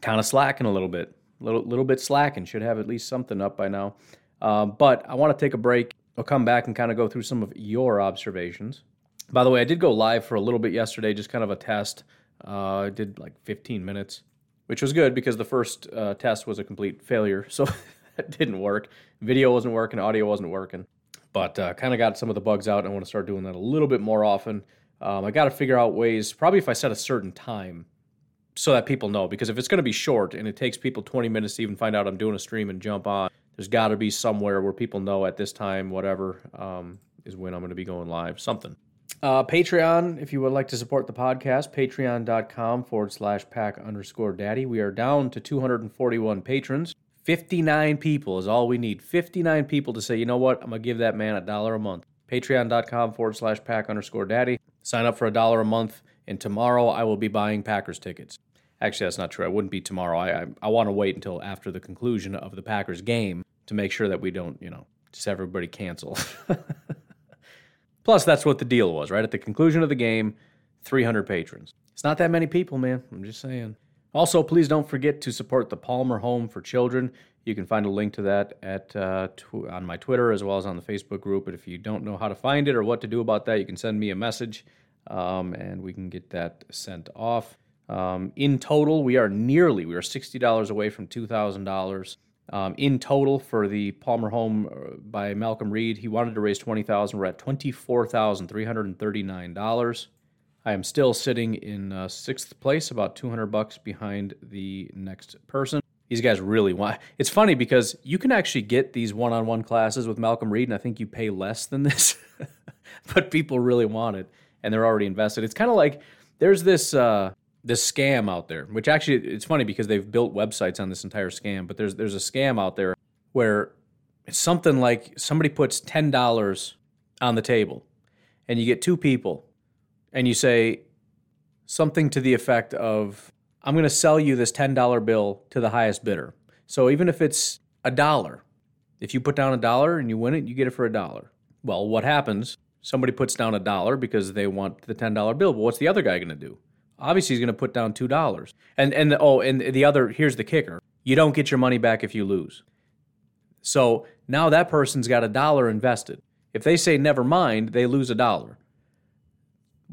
kind of slacking a little bit, little little bit slacking. Should have at least something up by now. Um, but I want to take a break. I'll come back and kind of go through some of your observations. By the way, I did go live for a little bit yesterday, just kind of a test. Uh, I did like 15 minutes, which was good because the first uh, test was a complete failure. So it didn't work. Video wasn't working, audio wasn't working. But uh, kind of got some of the bugs out, and I want to start doing that a little bit more often. Um, I got to figure out ways, probably if I set a certain time, so that people know. Because if it's going to be short and it takes people 20 minutes to even find out I'm doing a stream and jump on, there's got to be somewhere where people know at this time, whatever, um, is when I'm going to be going live. Something. Uh, Patreon, if you would like to support the podcast, patreon.com forward slash pack underscore daddy. We are down to 241 patrons. 59 people is all we need. 59 people to say, you know what, I'm going to give that man a dollar a month. Patreon.com forward slash pack underscore daddy. Sign up for a dollar a month, and tomorrow I will be buying Packers tickets. Actually, that's not true. I wouldn't be tomorrow. I, I, I want to wait until after the conclusion of the Packers game to make sure that we don't, you know, just everybody cancel. Plus, that's what the deal was, right? At the conclusion of the game, 300 patrons. It's not that many people, man. I'm just saying. Also, please don't forget to support the Palmer Home for Children. You can find a link to that at uh, tw- on my Twitter as well as on the Facebook group. But if you don't know how to find it or what to do about that, you can send me a message, um, and we can get that sent off. Um, in total, we are nearly we are sixty dollars away from two thousand dollars. Um, in total for the Palmer Home uh, by Malcolm Reed, he wanted to raise twenty thousand. We're at twenty four thousand three hundred and thirty nine dollars. I am still sitting in uh, sixth place, about 200 bucks behind the next person. These guys really want. It's funny because you can actually get these one-on-one classes with Malcolm Reed, and I think you pay less than this, but people really want it, and they're already invested. It's kind of like there's this uh, this scam out there, which actually it's funny because they've built websites on this entire scam. But there's there's a scam out there where it's something like somebody puts ten dollars on the table, and you get two people and you say something to the effect of, I'm going to sell you this $10 bill to the highest bidder. So even if it's a dollar, if you put down a dollar and you win it, you get it for a dollar. Well, what happens? Somebody puts down a dollar because they want the $10 bill. But what's the other guy going to do? Obviously, he's going to put down $2. And, and oh, and the other, here's the kicker you don't get your money back if you lose. So now that person's got a dollar invested. If they say never mind, they lose a dollar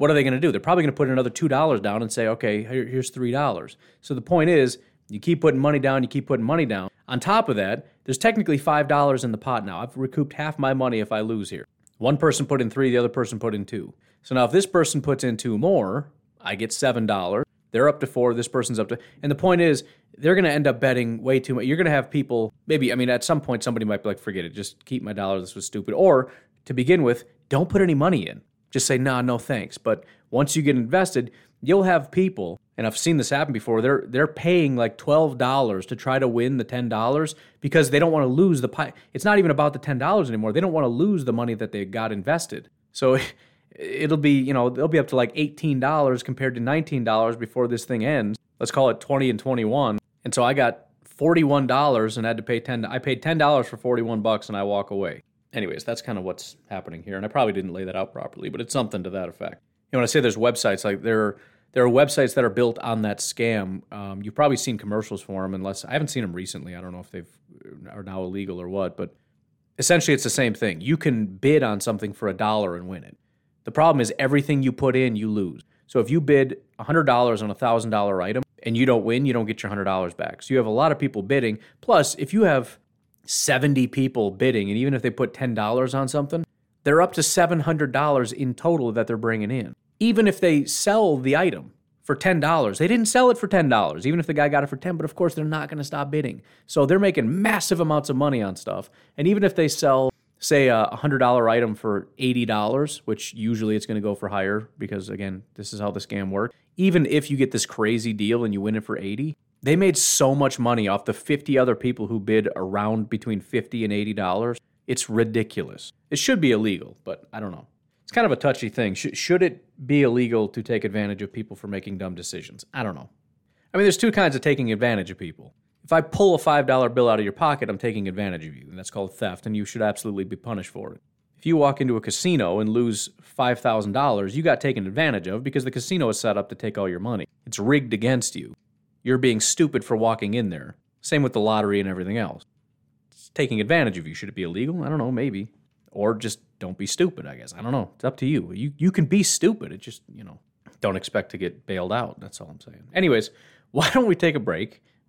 what are they going to do? They're probably going to put another $2 down and say, okay, here, here's $3. So the point is, you keep putting money down, you keep putting money down. On top of that, there's technically $5 in the pot now. I've recouped half my money if I lose here. One person put in three, the other person put in two. So now if this person puts in two more, I get $7. They're up to four, this person's up to. And the point is, they're going to end up betting way too much. You're going to have people, maybe, I mean, at some point, somebody might be like, forget it, just keep my dollar, this was stupid. Or to begin with, don't put any money in just say, nah, no thanks. But once you get invested, you'll have people, and I've seen this happen before, they're they're paying like $12 to try to win the $10 because they don't want to lose the pie. It's not even about the $10 anymore. They don't want to lose the money that they got invested. So it'll be, you know, they'll be up to like $18 compared to $19 before this thing ends. Let's call it 20 and 21. And so I got $41 and had to pay 10 I paid $10 for 41 bucks and I walk away anyways, that's kind of what's happening here. And I probably didn't lay that out properly, but it's something to that effect. You know, when I say there's websites, like there are, there are websites that are built on that scam. Um, you've probably seen commercials for them, unless I haven't seen them recently. I don't know if they've are now illegal or what, but essentially it's the same thing. You can bid on something for a dollar and win it. The problem is everything you put in, you lose. So if you bid $100 on a $1,000 item and you don't win, you don't get your $100 back. So you have a lot of people bidding. Plus, if you have 70 people bidding, and even if they put $10 on something, they're up to $700 in total that they're bringing in. Even if they sell the item for $10, they didn't sell it for $10, even if the guy got it for 10, but of course they're not going to stop bidding. So they're making massive amounts of money on stuff. And even if they sell say a $100 item for $80, which usually it's going to go for higher because again, this is how the scam works. Even if you get this crazy deal and you win it for 80, they made so much money off the 50 other people who bid around between 50 and 80 dollars. It's ridiculous. It should be illegal, but I don't know. It's kind of a touchy thing. Sh- should it be illegal to take advantage of people for making dumb decisions? I don't know. I mean, there's two kinds of taking advantage of people. If I pull a $5 bill out of your pocket, I'm taking advantage of you, and that's called theft, and you should absolutely be punished for it. If you walk into a casino and lose $5,000, you got taken advantage of because the casino is set up to take all your money. It's rigged against you. you're being stupid for walking in there. Same with the lottery and everything else. It's taking advantage of you. Should it be illegal? I don't know, maybe. Or just don't be stupid, I guess. I don't know. It's up to you. You you can be stupid. It just, you know, don't expect to get bailed out. That's all I'm saying. Anyways, why don't we take a break?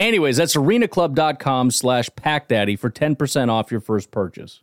Anyways, that's arenaclub.com slash packdaddy for 10% off your first purchase.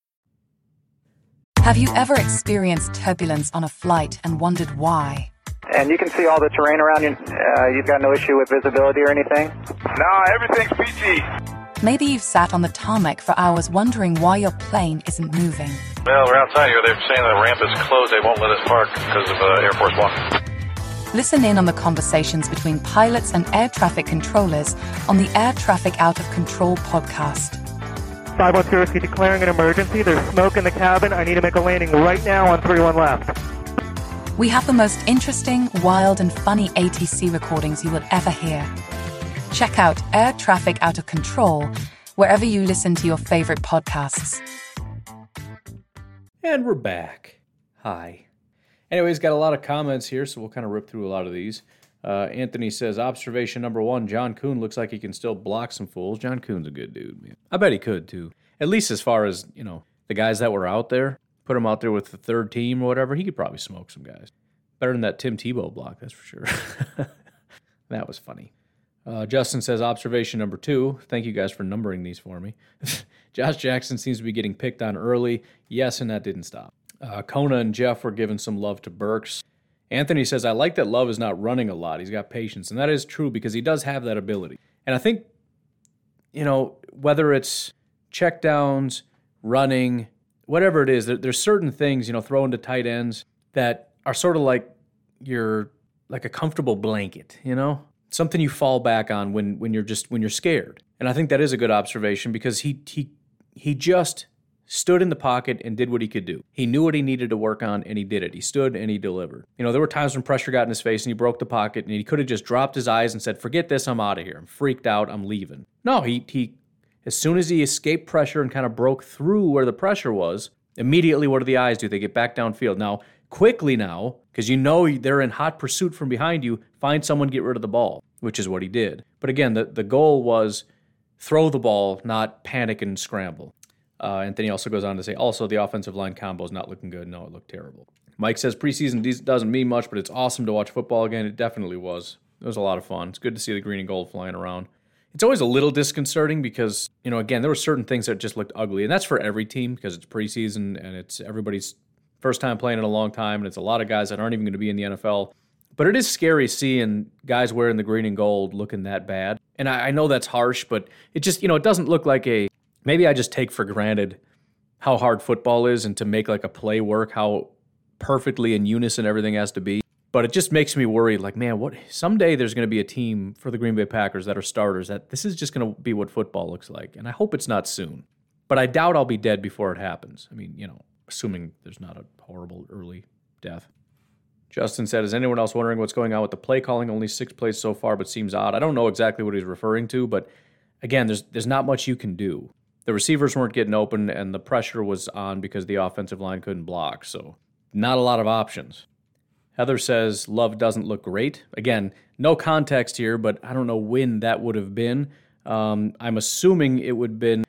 Have you ever experienced turbulence on a flight and wondered why? And you can see all the terrain around you. Uh, you've got no issue with visibility or anything? No, everything's peachy. Maybe you've sat on the tarmac for hours wondering why your plane isn't moving. Well, we're outside here. They're saying the ramp is closed. They won't let us park because of uh, Air Force One. Listen in on the conversations between pilots and air traffic controllers on the Air Traffic Out of Control podcast. 510 declaring an emergency. There's smoke in the cabin. I need to make a landing right now on 31 left. We have the most interesting, wild, and funny ATC recordings you will ever hear. Check out Air Traffic Out of Control wherever you listen to your favorite podcasts. And we're back. Hi. Anyways, got a lot of comments here, so we'll kind of rip through a lot of these. Uh, Anthony says, observation number one, John Kuhn looks like he can still block some fools. John Kuhn's a good dude, man. I bet he could too. At least as far as, you know, the guys that were out there, put him out there with the third team or whatever, he could probably smoke some guys. Better than that Tim Tebow block, that's for sure. that was funny. Uh, Justin says, observation number two. Thank you guys for numbering these for me. Josh Jackson seems to be getting picked on early. Yes, and that didn't stop. Uh, Kona and Jeff were giving some love to Burks. Anthony says, I like that Love is not running a lot. He's got patience. And that is true because he does have that ability. And I think, you know, whether it's checkdowns, running, whatever it is, there, there's certain things, you know, throwing to tight ends that are sort of like your like a comfortable blanket, you know? Something you fall back on when when you're just when you're scared. And I think that is a good observation because he he he just stood in the pocket and did what he could do. He knew what he needed to work on and he did it. He stood and he delivered. You know, there were times when pressure got in his face and he broke the pocket and he could have just dropped his eyes and said, "Forget this, I'm out of here. I'm freaked out, I'm leaving." No, he he as soon as he escaped pressure and kind of broke through where the pressure was, immediately what do the eyes do? They get back downfield. Now, quickly now, because you know they're in hot pursuit from behind you, find someone get rid of the ball, which is what he did. But again, the, the goal was throw the ball, not panic and scramble. Uh, he also goes on to say, also, the offensive line combo is not looking good. No, it looked terrible. Mike says preseason doesn't mean much, but it's awesome to watch football again. It definitely was. It was a lot of fun. It's good to see the green and gold flying around. It's always a little disconcerting because, you know, again, there were certain things that just looked ugly. And that's for every team because it's preseason and it's everybody's first time playing in a long time. And it's a lot of guys that aren't even going to be in the NFL But it is scary seeing guys wearing the green and gold looking that bad. And I, I know that's harsh, but it just, you know, it doesn't look like a. Maybe I just take for granted how hard football is and to make like a play work, how perfectly in unison everything has to be. But it just makes me worried like, man, what someday there's going to be a team for the Green Bay Packers that are starters that this is just going to be what football looks like. And I hope it's not soon. But I doubt I'll be dead before it happens. I mean, you know, assuming there's not a horrible early death. Justin said, Is anyone else wondering what's going on with the play calling? Only six plays so far, but seems odd. I don't know exactly what he's referring to, but again, there's there's not much you can do. The receivers weren't getting open, and the pressure was on because the offensive line couldn't block. So, not a lot of options. Heather says, Love doesn't look great. Again, no context here, but I don't know when that would have been. Um, I'm assuming it would have been,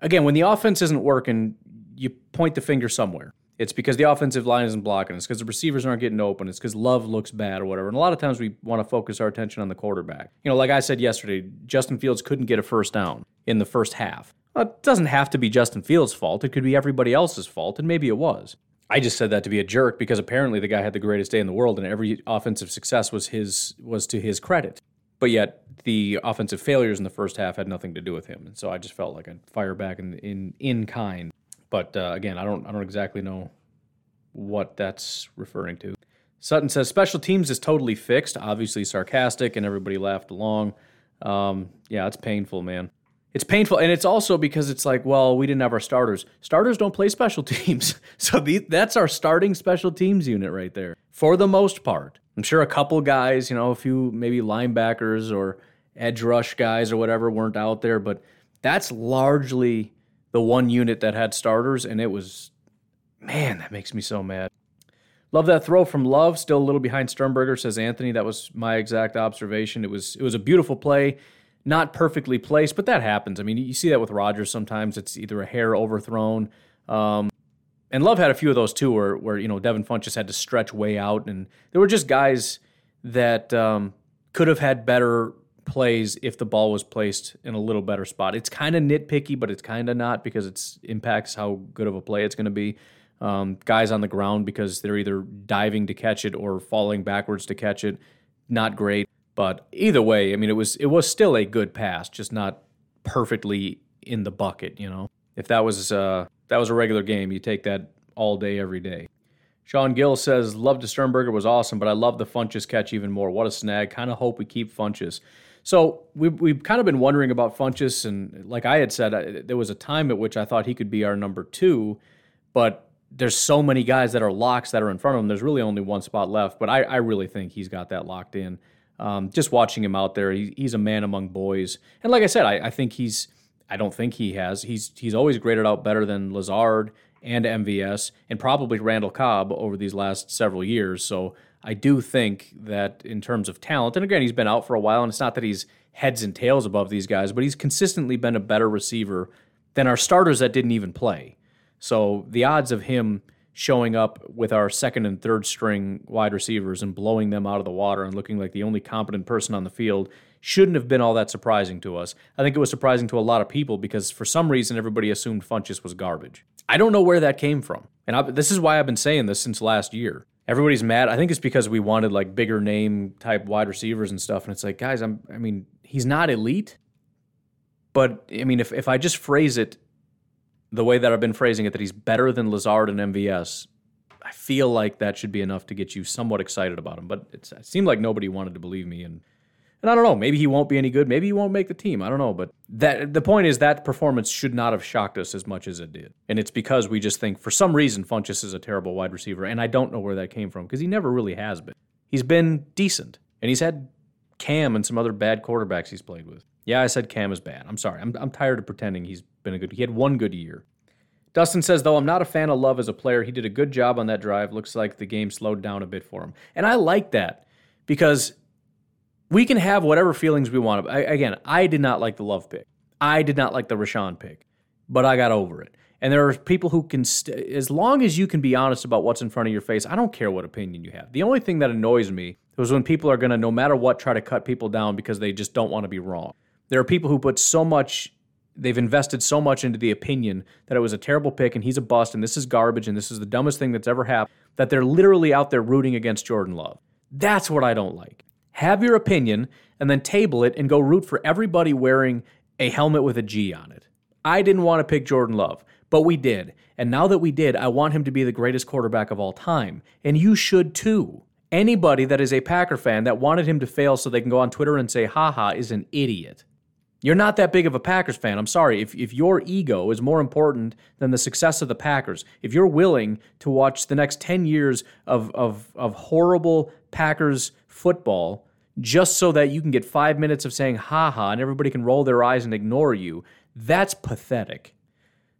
again, when the offense isn't working, you point the finger somewhere. It's because the offensive line isn't blocking. It's because the receivers aren't getting open. It's because Love looks bad or whatever. And a lot of times we want to focus our attention on the quarterback. You know, like I said yesterday, Justin Fields couldn't get a first down in the first half. It doesn't have to be Justin Fields' fault. It could be everybody else's fault, and maybe it was. I just said that to be a jerk because apparently the guy had the greatest day in the world, and every offensive success was his was to his credit. But yet the offensive failures in the first half had nothing to do with him, and so I just felt like I'd fire back in in, in kind. But uh, again, I don't I don't exactly know what that's referring to. Sutton says special teams is totally fixed. Obviously sarcastic, and everybody laughed along. Um, yeah, it's painful, man. It's painful, and it's also because it's like, well, we didn't have our starters. Starters don't play special teams, so the, that's our starting special teams unit right there for the most part. I'm sure a couple guys, you know, a few maybe linebackers or edge rush guys or whatever weren't out there, but that's largely the one unit that had starters, and it was, man, that makes me so mad. Love that throw from Love. Still a little behind Sternberger, says Anthony. That was my exact observation. It was it was a beautiful play, not perfectly placed, but that happens. I mean, you see that with Rodgers sometimes. It's either a hair overthrown. Um, and Love had a few of those too, where where you know Devin Funchess had to stretch way out, and there were just guys that um, could have had better plays if the ball was placed in a little better spot. It's kind of nitpicky, but it's kind of not because it impacts how good of a play it's going to be. Um, guys on the ground because they're either diving to catch it or falling backwards to catch it. Not great, but either way, I mean, it was it was still a good pass, just not perfectly in the bucket. You know, if that was uh, that was a regular game, you take that all day, every day. Sean Gill says, "Love to Sternberger was awesome, but I love the Funchess catch even more. What a snag! Kind of hope we keep Funchess." So we've, we've kind of been wondering about Funchess, and like I had said, I, there was a time at which I thought he could be our number two, but there's so many guys that are locks that are in front of him. There's really only one spot left, but I, I really think he's got that locked in. Um, just watching him out there, he, he's a man among boys, and like I said, I, I think he's. I don't think he has. He's he's always graded out better than Lazard and MVS and probably Randall Cobb over these last several years. So I do think that in terms of talent, and again, he's been out for a while, and it's not that he's heads and tails above these guys, but he's consistently been a better receiver than our starters that didn't even play. So the odds of him showing up with our second and third string wide receivers and blowing them out of the water and looking like the only competent person on the field shouldn't have been all that surprising to us. I think it was surprising to a lot of people because for some reason everybody assumed Funchess was garbage. I don't know where that came from. And I, this is why I've been saying this since last year. Everybody's mad. I think it's because we wanted like bigger name type wide receivers and stuff. And it's like, guys, I'm I mean, he's not elite. But I mean, if, if I just phrase it the way that I've been phrasing it, that he's better than Lazard and MVS, I feel like that should be enough to get you somewhat excited about him. But it seemed like nobody wanted to believe me, and and I don't know. Maybe he won't be any good. Maybe he won't make the team. I don't know. But that the point is that performance should not have shocked us as much as it did, and it's because we just think for some reason Funchess is a terrible wide receiver, and I don't know where that came from because he never really has been. He's been decent, and he's had Cam and some other bad quarterbacks he's played with. Yeah, I said Cam is bad. I'm sorry. I'm, I'm tired of pretending he's been a good. He had one good year. Dustin says, though I'm not a fan of Love as a player, he did a good job on that drive. Looks like the game slowed down a bit for him. And I like that because we can have whatever feelings we want. I, again, I did not like the Love pick. I did not like the Rashan pick, but I got over it. And there are people who can, st- as long as you can be honest about what's in front of your face, I don't care what opinion you have. The only thing that annoys me was when people are going to, no matter what, try to cut people down because they just don't want to be wrong. There are people who put so much, they've invested so much into the opinion that it was a terrible pick and he's a bust and this is garbage and this is the dumbest thing that's ever happened that they're literally out there rooting against Jordan Love. That's what I don't like. Have your opinion and then table it and go root for everybody wearing a helmet with a G on it. I didn't want to pick Jordan Love, but we did. And now that we did, I want him to be the greatest quarterback of all time. And you should too. Anybody that is a Packer fan that wanted him to fail so they can go on Twitter and say, haha, is an idiot. You're not that big of a Packers fan. I'm sorry. If, if your ego is more important than the success of the Packers, if you're willing to watch the next 10 years of, of, of horrible Packers football just so that you can get five minutes of saying haha and everybody can roll their eyes and ignore you, that's pathetic.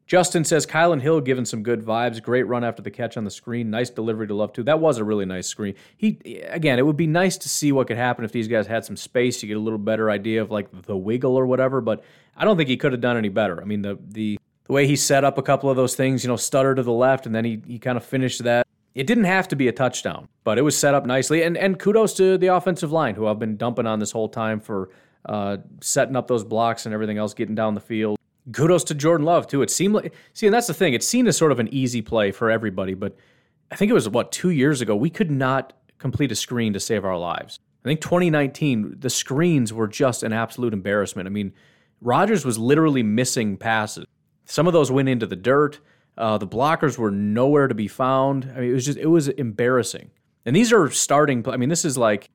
Justin says Kylin Hill given some good vibes. Great run after the catch on the screen. Nice delivery to Love too. That was a really nice screen. He again, it would be nice to see what could happen if these guys had some space. You get a little better idea of like the wiggle or whatever. But I don't think he could have done any better. I mean the the the way he set up a couple of those things, you know, stutter to the left, and then he he kind of finished that. It didn't have to be a touchdown, but it was set up nicely. And and kudos to the offensive line who I've been dumping on this whole time for uh, setting up those blocks and everything else, getting down the field kudos to Jordan Love too. It seemed like see, and that's the thing. It's seen as sort of an easy play for everybody, but I think it was what two years ago we could not complete a screen to save our lives. I think 2019 the screens were just an absolute embarrassment. I mean, Rodgers was literally missing passes. Some of those went into the dirt. Uh, the blockers were nowhere to be found. I mean, it was just it was embarrassing. And these are starting. I mean, this is like,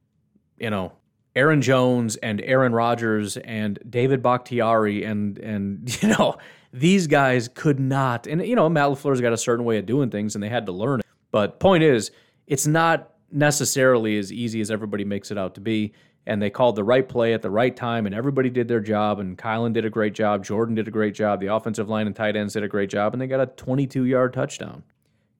you know, Aaron Jones and Aaron Rodgers and David Bakhtiari and and you know these guys could not and you know Matt LaFleur's got a certain way of doing things and they had to learn it. But point is, it's not necessarily as easy as everybody makes it out to be. And they called the right play at the right time, and everybody did their job. And Kylin did a great job. Jordan did a great job. The offensive line and tight ends did a great job, and they got a 22 yard touchdown.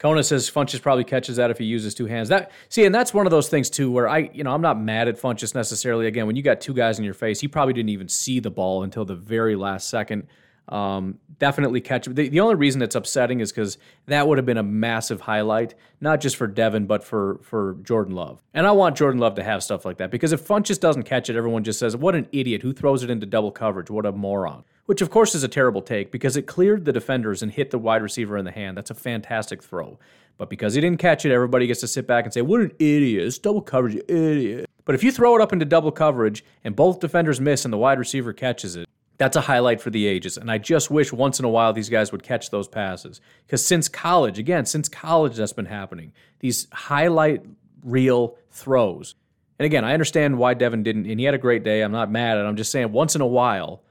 Kona says Funchess probably catches that if he uses two hands. That see, and that's one of those things too, where I, you know, I'm not mad at Funchess necessarily. Again, when you got two guys in your face, he probably didn't even see the ball until the very last second. Um, definitely catch. The, the only reason it's upsetting is because that would have been a massive highlight, not just for Devin, but for for Jordan Love. And I want Jordan Love to have stuff like that because if Funchess doesn't catch it, everyone just says, "What an idiot! Who throws it into double coverage? What a moron!" Which of course is a terrible take because it cleared the defenders and hit the wide receiver in the hand. That's a fantastic throw. But because he didn't catch it, everybody gets to sit back and say, What an idiot. It's double coverage, idiot. But if you throw it up into double coverage and both defenders miss and the wide receiver catches it, that's a highlight for the ages. And I just wish once in a while these guys would catch those passes. Because since college, again, since college, that's been happening. These highlight reel throws. And again, I understand why Devin didn't, and he had a great day. I'm not mad at. I'm just saying once in a while,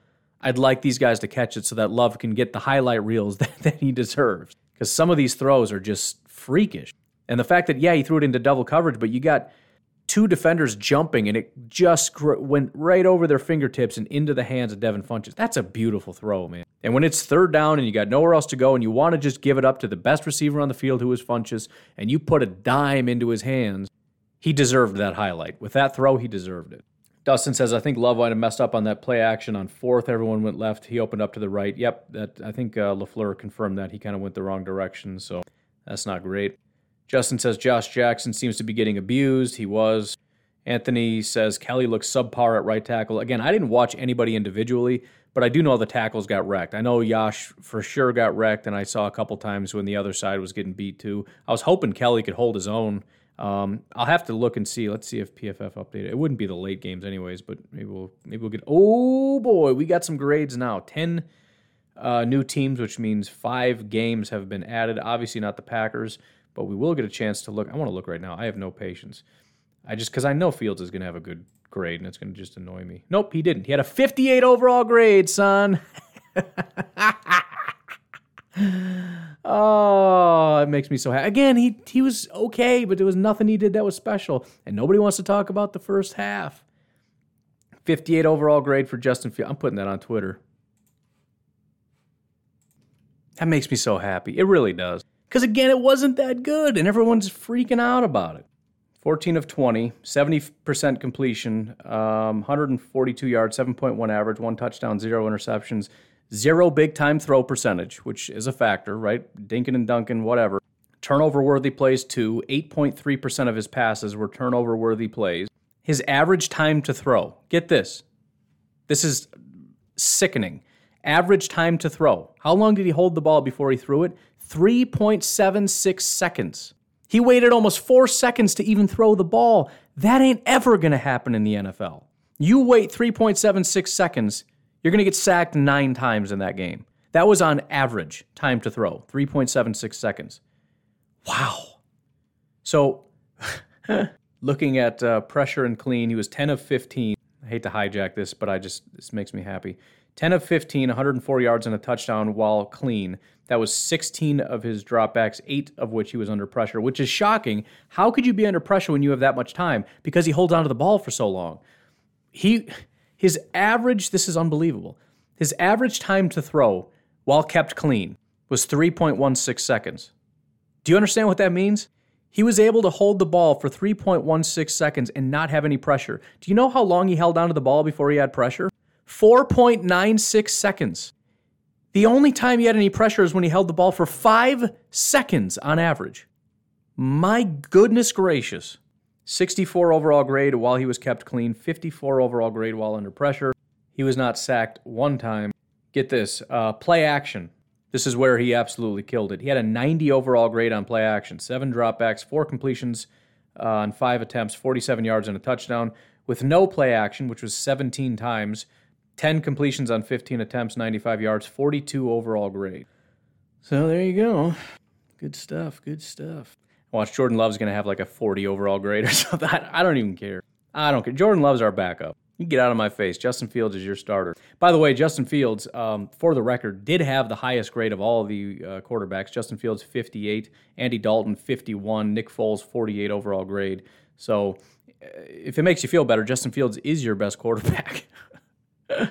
I'd like these guys to catch it so that Love can get the highlight reels that, that he deserves. Because some of these throws are just freakish. And the fact that, yeah, he threw it into double coverage, but you got two defenders jumping and it just went right over their fingertips and into the hands of Devin Funchess. That's a beautiful throw, man. And when it's third down and you got nowhere else to go and you want to just give it up to the best receiver on the field who is Funchess and you put a dime into his hands, he deserved that highlight. With that throw, he deserved it. Dustin says, I think Love might have messed up on that play action on fourth. Everyone went left. He opened up to the right. Yep, that I think uh, LaFleur confirmed that. He kind of went the wrong direction, so that's not great. Justin says Josh Jackson seems to be getting abused. He was. Anthony says Kelly looks subpar at right tackle. Again, I didn't watch anybody individually, but I do know the tackles got wrecked. I know Yosh for sure got wrecked, and I saw a couple times when the other side was getting beat too. I was hoping Kelly could hold his own um, I'll have to look and see. Let's see if PFF updated. It wouldn't be the late games anyways, but maybe we'll maybe we'll get. Oh boy, we got some grades now. Ten uh, new teams, which means five games have been added. Obviously not the Packers, but we will get a chance to look. I want to look right now. I have no patience. I just because I know Fields is going to have a good grade, and it's going to just annoy me. Nope, he didn't. He had a 58 overall grade, son. oh, it makes me so happy. Again, he he was okay, but there was nothing he did that was special, and nobody wants to talk about the first half. 58 overall grade for Justin Fields. I'm putting that on Twitter. That makes me so happy. It really does. Because again, it wasn't that good, and everyone's freaking out about it. 14 of 20, 70% completion, um, 142 yards, 7.1 average, one touchdown, zero interceptions, Zero big time throw percentage, which is a factor, right? Dinkin and Duncan, whatever. Turnover worthy plays, two. 8.3% of his passes were turnover worthy plays. His average time to throw, get this. This is sickening. Average time to throw. How long did he hold the ball before he threw it? 3.76 seconds. He waited almost four seconds to even throw the ball. That ain't ever going to happen in the NFL. You wait 3.76 seconds, you're going to get sacked nine times in that game. That was on average time to throw, 3.76 seconds. Wow. So, looking at uh, pressure and clean, he was 10 of 15. I hate to hijack this, but I just, this makes me happy. 10 of 15, 104 yards and a touchdown while clean. That was 16 of his dropbacks, eight of which he was under pressure, which is shocking. How could you be under pressure when you have that much time? Because he holds onto the ball for so long. He, his average, this is unbelievable. His average time to throw while kept clean was 3.16 seconds. Do you understand what that means? He was able to hold the ball for 3.16 seconds and not have any pressure. Do you know how long he held onto the ball before he had pressure? 4.96 seconds. The only time he had any pressure is when he held the ball for five seconds on average. My goodness gracious. 64 overall grade while he was kept clean, 54 overall grade while under pressure. He was not sacked one time. Get this uh, play action. This is where he absolutely killed it. He had a 90 overall grade on play action, seven dropbacks, four completions uh, on five attempts, 47 yards and a touchdown. With no play action, which was 17 times, 10 completions on 15 attempts, 95 yards, 42 overall grade. So there you go. Good stuff. Good stuff. Watch Jordan Love's going to have like a 40 overall grade or something. I don't even care. I don't care. Jordan Love's our backup. You get out of my face. Justin Fields is your starter. By the way, Justin Fields, um, for the record, did have the highest grade of all the uh, quarterbacks. Justin Fields, 58. Andy Dalton, 51. Nick Foles, 48 overall grade. So uh, if it makes you feel better, Justin Fields is your best quarterback.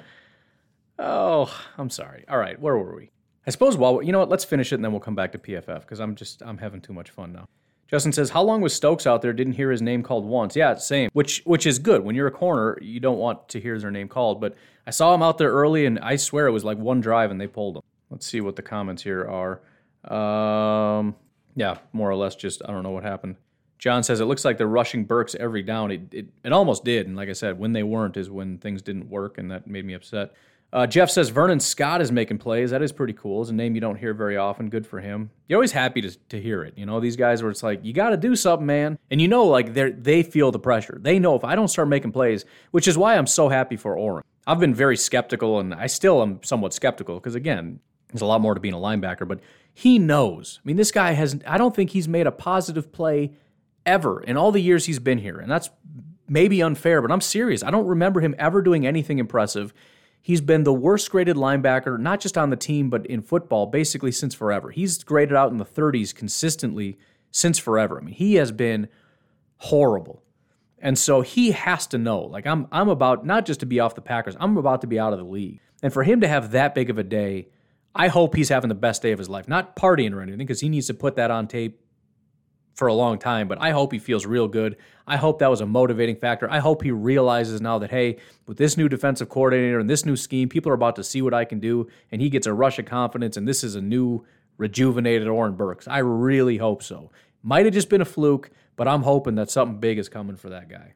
oh, I'm sorry. All right, where were we? I suppose while you know what, let's finish it and then we'll come back to PFF because I'm just I'm having too much fun now. Justin says, "How long was Stokes out there? Didn't hear his name called once. Yeah, same. Which which is good. When you're a corner, you don't want to hear their name called. But I saw him out there early, and I swear it was like one drive, and they pulled him. Let's see what the comments here are. Um, yeah, more or less, just I don't know what happened. John says it looks like they're rushing Burks every down. It, it, it almost did. And like I said, when they weren't is when things didn't work, and that made me upset. Uh, Jeff says Vernon Scott is making plays. That is pretty cool. It's a name you don't hear very often. Good for him. You're always happy to, to hear it. You know, these guys where it's like, you got to do something, man. And you know, like they they feel the pressure. They know if I don't start making plays, which is why I'm so happy for Oren. I've been very skeptical, and I still am somewhat skeptical because, again, there's a lot more to being a linebacker, but he knows. I mean, this guy has, I don't think he's made a positive play ever in all the years he's been here. And that's maybe unfair, but I'm serious. I don't remember him ever doing anything impressive. He's been the worst graded linebacker, not just on the team, but in football, basically since forever. He's graded out in the 30s consistently since forever. I mean, he has been horrible. And so he has to know, like I'm I'm about not just to be off the Packers, I'm about to be out of the league. And for him to have that big of a day, I hope he's having the best day of his life. Not partying or anything, because he needs to put that on tape for a long time, but I hope he feels real good. I hope that was a motivating factor. I hope he realizes now that, hey, with this new defensive coordinator and this new scheme, people are about to see what I can do, and he gets a rush of confidence, and this is a new, rejuvenated Oren Burks. I really hope so. Might have just been a fluke, but I'm hoping that something big is coming for that guy.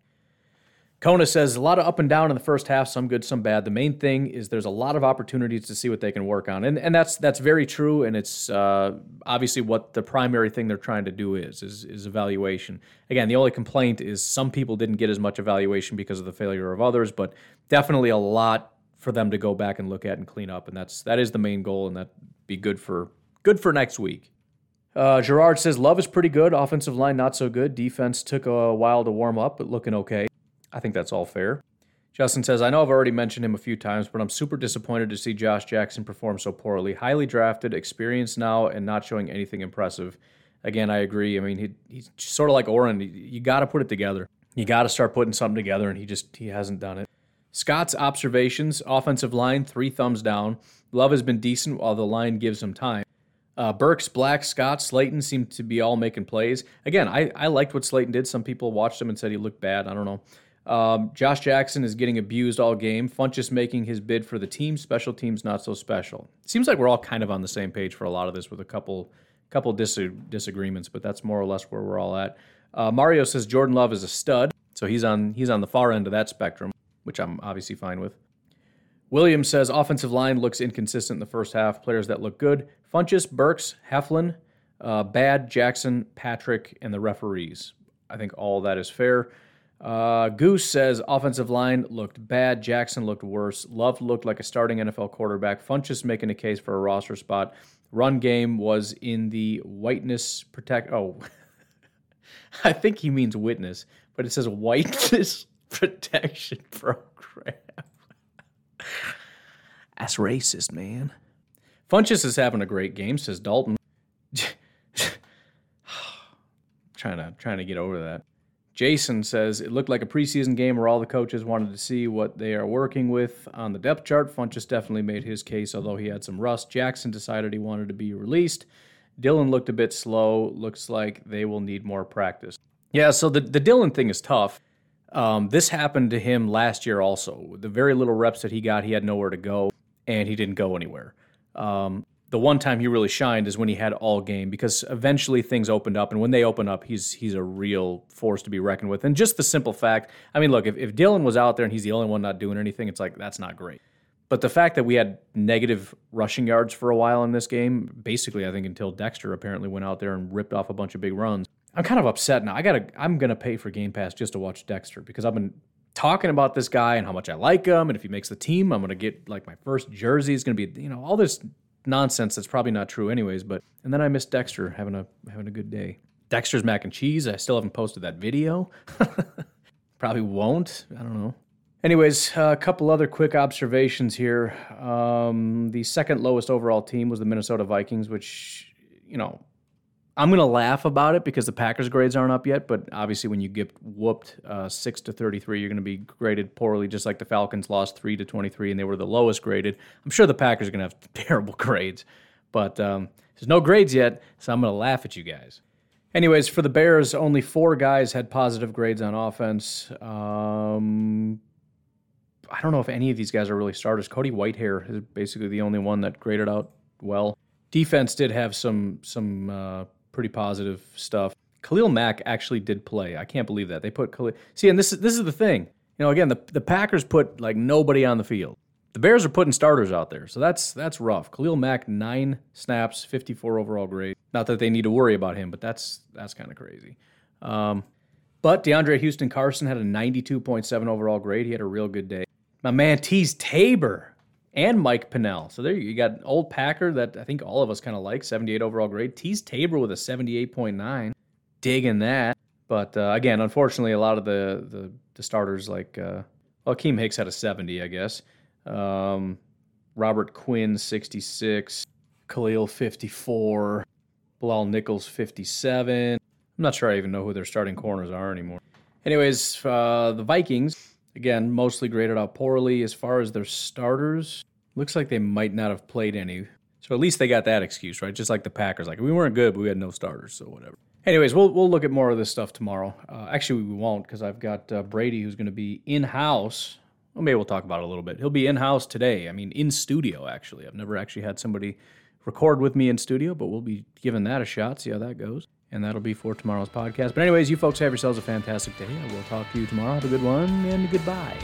Kona says a lot of up and down in the first half, some good, some bad. The main thing is there's a lot of opportunities to see what they can work on, and and that's that's very true, and it's uh, obviously what the primary thing they're trying to do is, is is evaluation. Again, the only complaint is some people didn't get as much evaluation because of the failure of others, but definitely a lot for them to go back and look at and clean up, and that's that is the main goal, and that be good for good for next week. Uh, Gerard says Love is pretty good, offensive line not so good, defense took a while to warm up, but looking okay. I think that's all fair. Justin says, I know I've already mentioned him a few times, but I'm super disappointed to see Josh Jackson perform so poorly. Highly drafted, experienced now, and not showing anything impressive. Again, I agree. I mean, he, he's sort of like Oren. You got to put it together. You got to start putting something together, and he just he hasn't done it. Scott's observations: offensive line, three thumbs down. Love has been decent while the line gives him time. Uh, Burks, Black, Scott, Slaton seem to be all making plays. Again, I, I liked what Slaton did. Some people watched him and said he looked bad. I don't know. Um, Josh Jackson is getting abused all game. Funchess making his bid for the team. Special teams not so special. Seems like we're all kind of on the same page for a lot of this, with a couple couple dis- disagreements, but that's more or less where we're all at. Uh, Mario says Jordan Love is a stud, so he's on he's on the far end of that spectrum, which I'm obviously fine with. Williams says offensive line looks inconsistent in the first half. Players that look good: Funchess, Burks, Heflin, uh, Bad, Jackson, Patrick, and the referees. I think all that is fair. Uh, Goose says offensive line looked bad. Jackson looked worse. Love looked like a starting NFL quarterback. Funchess making a case for a roster spot. Run game was in the whiteness protect. Oh, I think he means witness, but it says whiteness protection program. That's racist, man. Funchess is having a great game, says Dalton. trying to trying to get over that. Jason says it looked like a preseason game where all the coaches wanted to see what they are working with on the depth chart. Funchess definitely made his case, although he had some rust. Jackson decided he wanted to be released. Dillon looked a bit slow. Looks like they will need more practice. Yeah, so the, the Dillon thing is tough. Um, this happened to him last year also. The very little reps that he got, he had nowhere to go, and he didn't go anywhere. Um, the one time he really shined is when he had all game because eventually things opened up and when they open up he's he's a real force to be reckoned with. And just the simple fact i mean look if, if dillon was out there and he's the only one not doing anything it's like that's not great. But the fact that we had negative rushing yards for a while in this game basically i think until dexter apparently went out there and ripped off a bunch of big runs i'm kind of upset now. I gotta i'm gonna pay for game pass just to watch dexter because i've been talking about this guy and how much i like him and if he makes the team i'm gonna get like my first jersey is gonna be you know all this nonsense that's probably not true anyways. But and then I missed Dexter having a having a good day. Dexter's mac and cheese. I still haven't posted that video. probably won't. I don't know. Anyways, a couple other quick observations here. Um, the second lowest overall team was the Minnesota Vikings, which you know I'm going to laugh about it because the Packers' grades aren't up yet. But obviously, when you get whooped uh, six to thirty-three, you're going to be graded poorly, just like the Falcons lost three to twenty-three, and they were the lowest graded. I'm sure the Packers are going to have terrible grades, but um, there's no grades yet, so I'm going to laugh at you guys. Anyways, for the Bears, only four guys had positive grades on offense. Um, I don't know if any of these guys are really starters. Cody Whitehair is basically the only one that graded out well. Defense did have some some uh, pretty positive stuff. Khalil Mack actually did play. I can't believe that they put Khalil. See, and this is this is the thing. You know, again, the the Packers put like nobody on the field. The Bears are putting starters out there, so that's that's rough. Khalil Mack nine snaps, 54 overall grade. Not that they need to worry about him, but that's that's kind of crazy. Um, but DeAndre Houston Carson had a 92.7 overall grade. He had a real good day. My man Teez Tabor and Mike Pennel. So there you got old Packer that I think all of us kind of like, 78 overall grade. Teez Tabor with a 78.9. Digging that. But uh, again, unfortunately, a lot of the the, the starters like uh, well, Keem Hicks had a 70, I guess. Um, Robert Quinn 66, Khalil 54, Bilal Nichols 57. I'm not sure I even know who their starting corners are anymore. Anyways, uh, the Vikings Again, mostly graded out poorly. As far as their starters, looks like they might not have played any. So at least they got that excuse, right? Just like the Packers. Like, we weren't good, but we had no starters, so whatever. Anyways, we'll, we'll look at more of this stuff tomorrow. Uh, actually, we won't because I've got uh, Brady who's going to be in house. Well, maybe we'll talk about it a little bit. He'll be in house today. I mean, in studio, actually. I've never actually had somebody record with me in studio, but we'll be giving that a shot, see how that goes. And that'll be for tomorrow's podcast. But, anyways, you folks have yourselves a fantastic day. I will talk to you tomorrow. Have a good one and goodbye.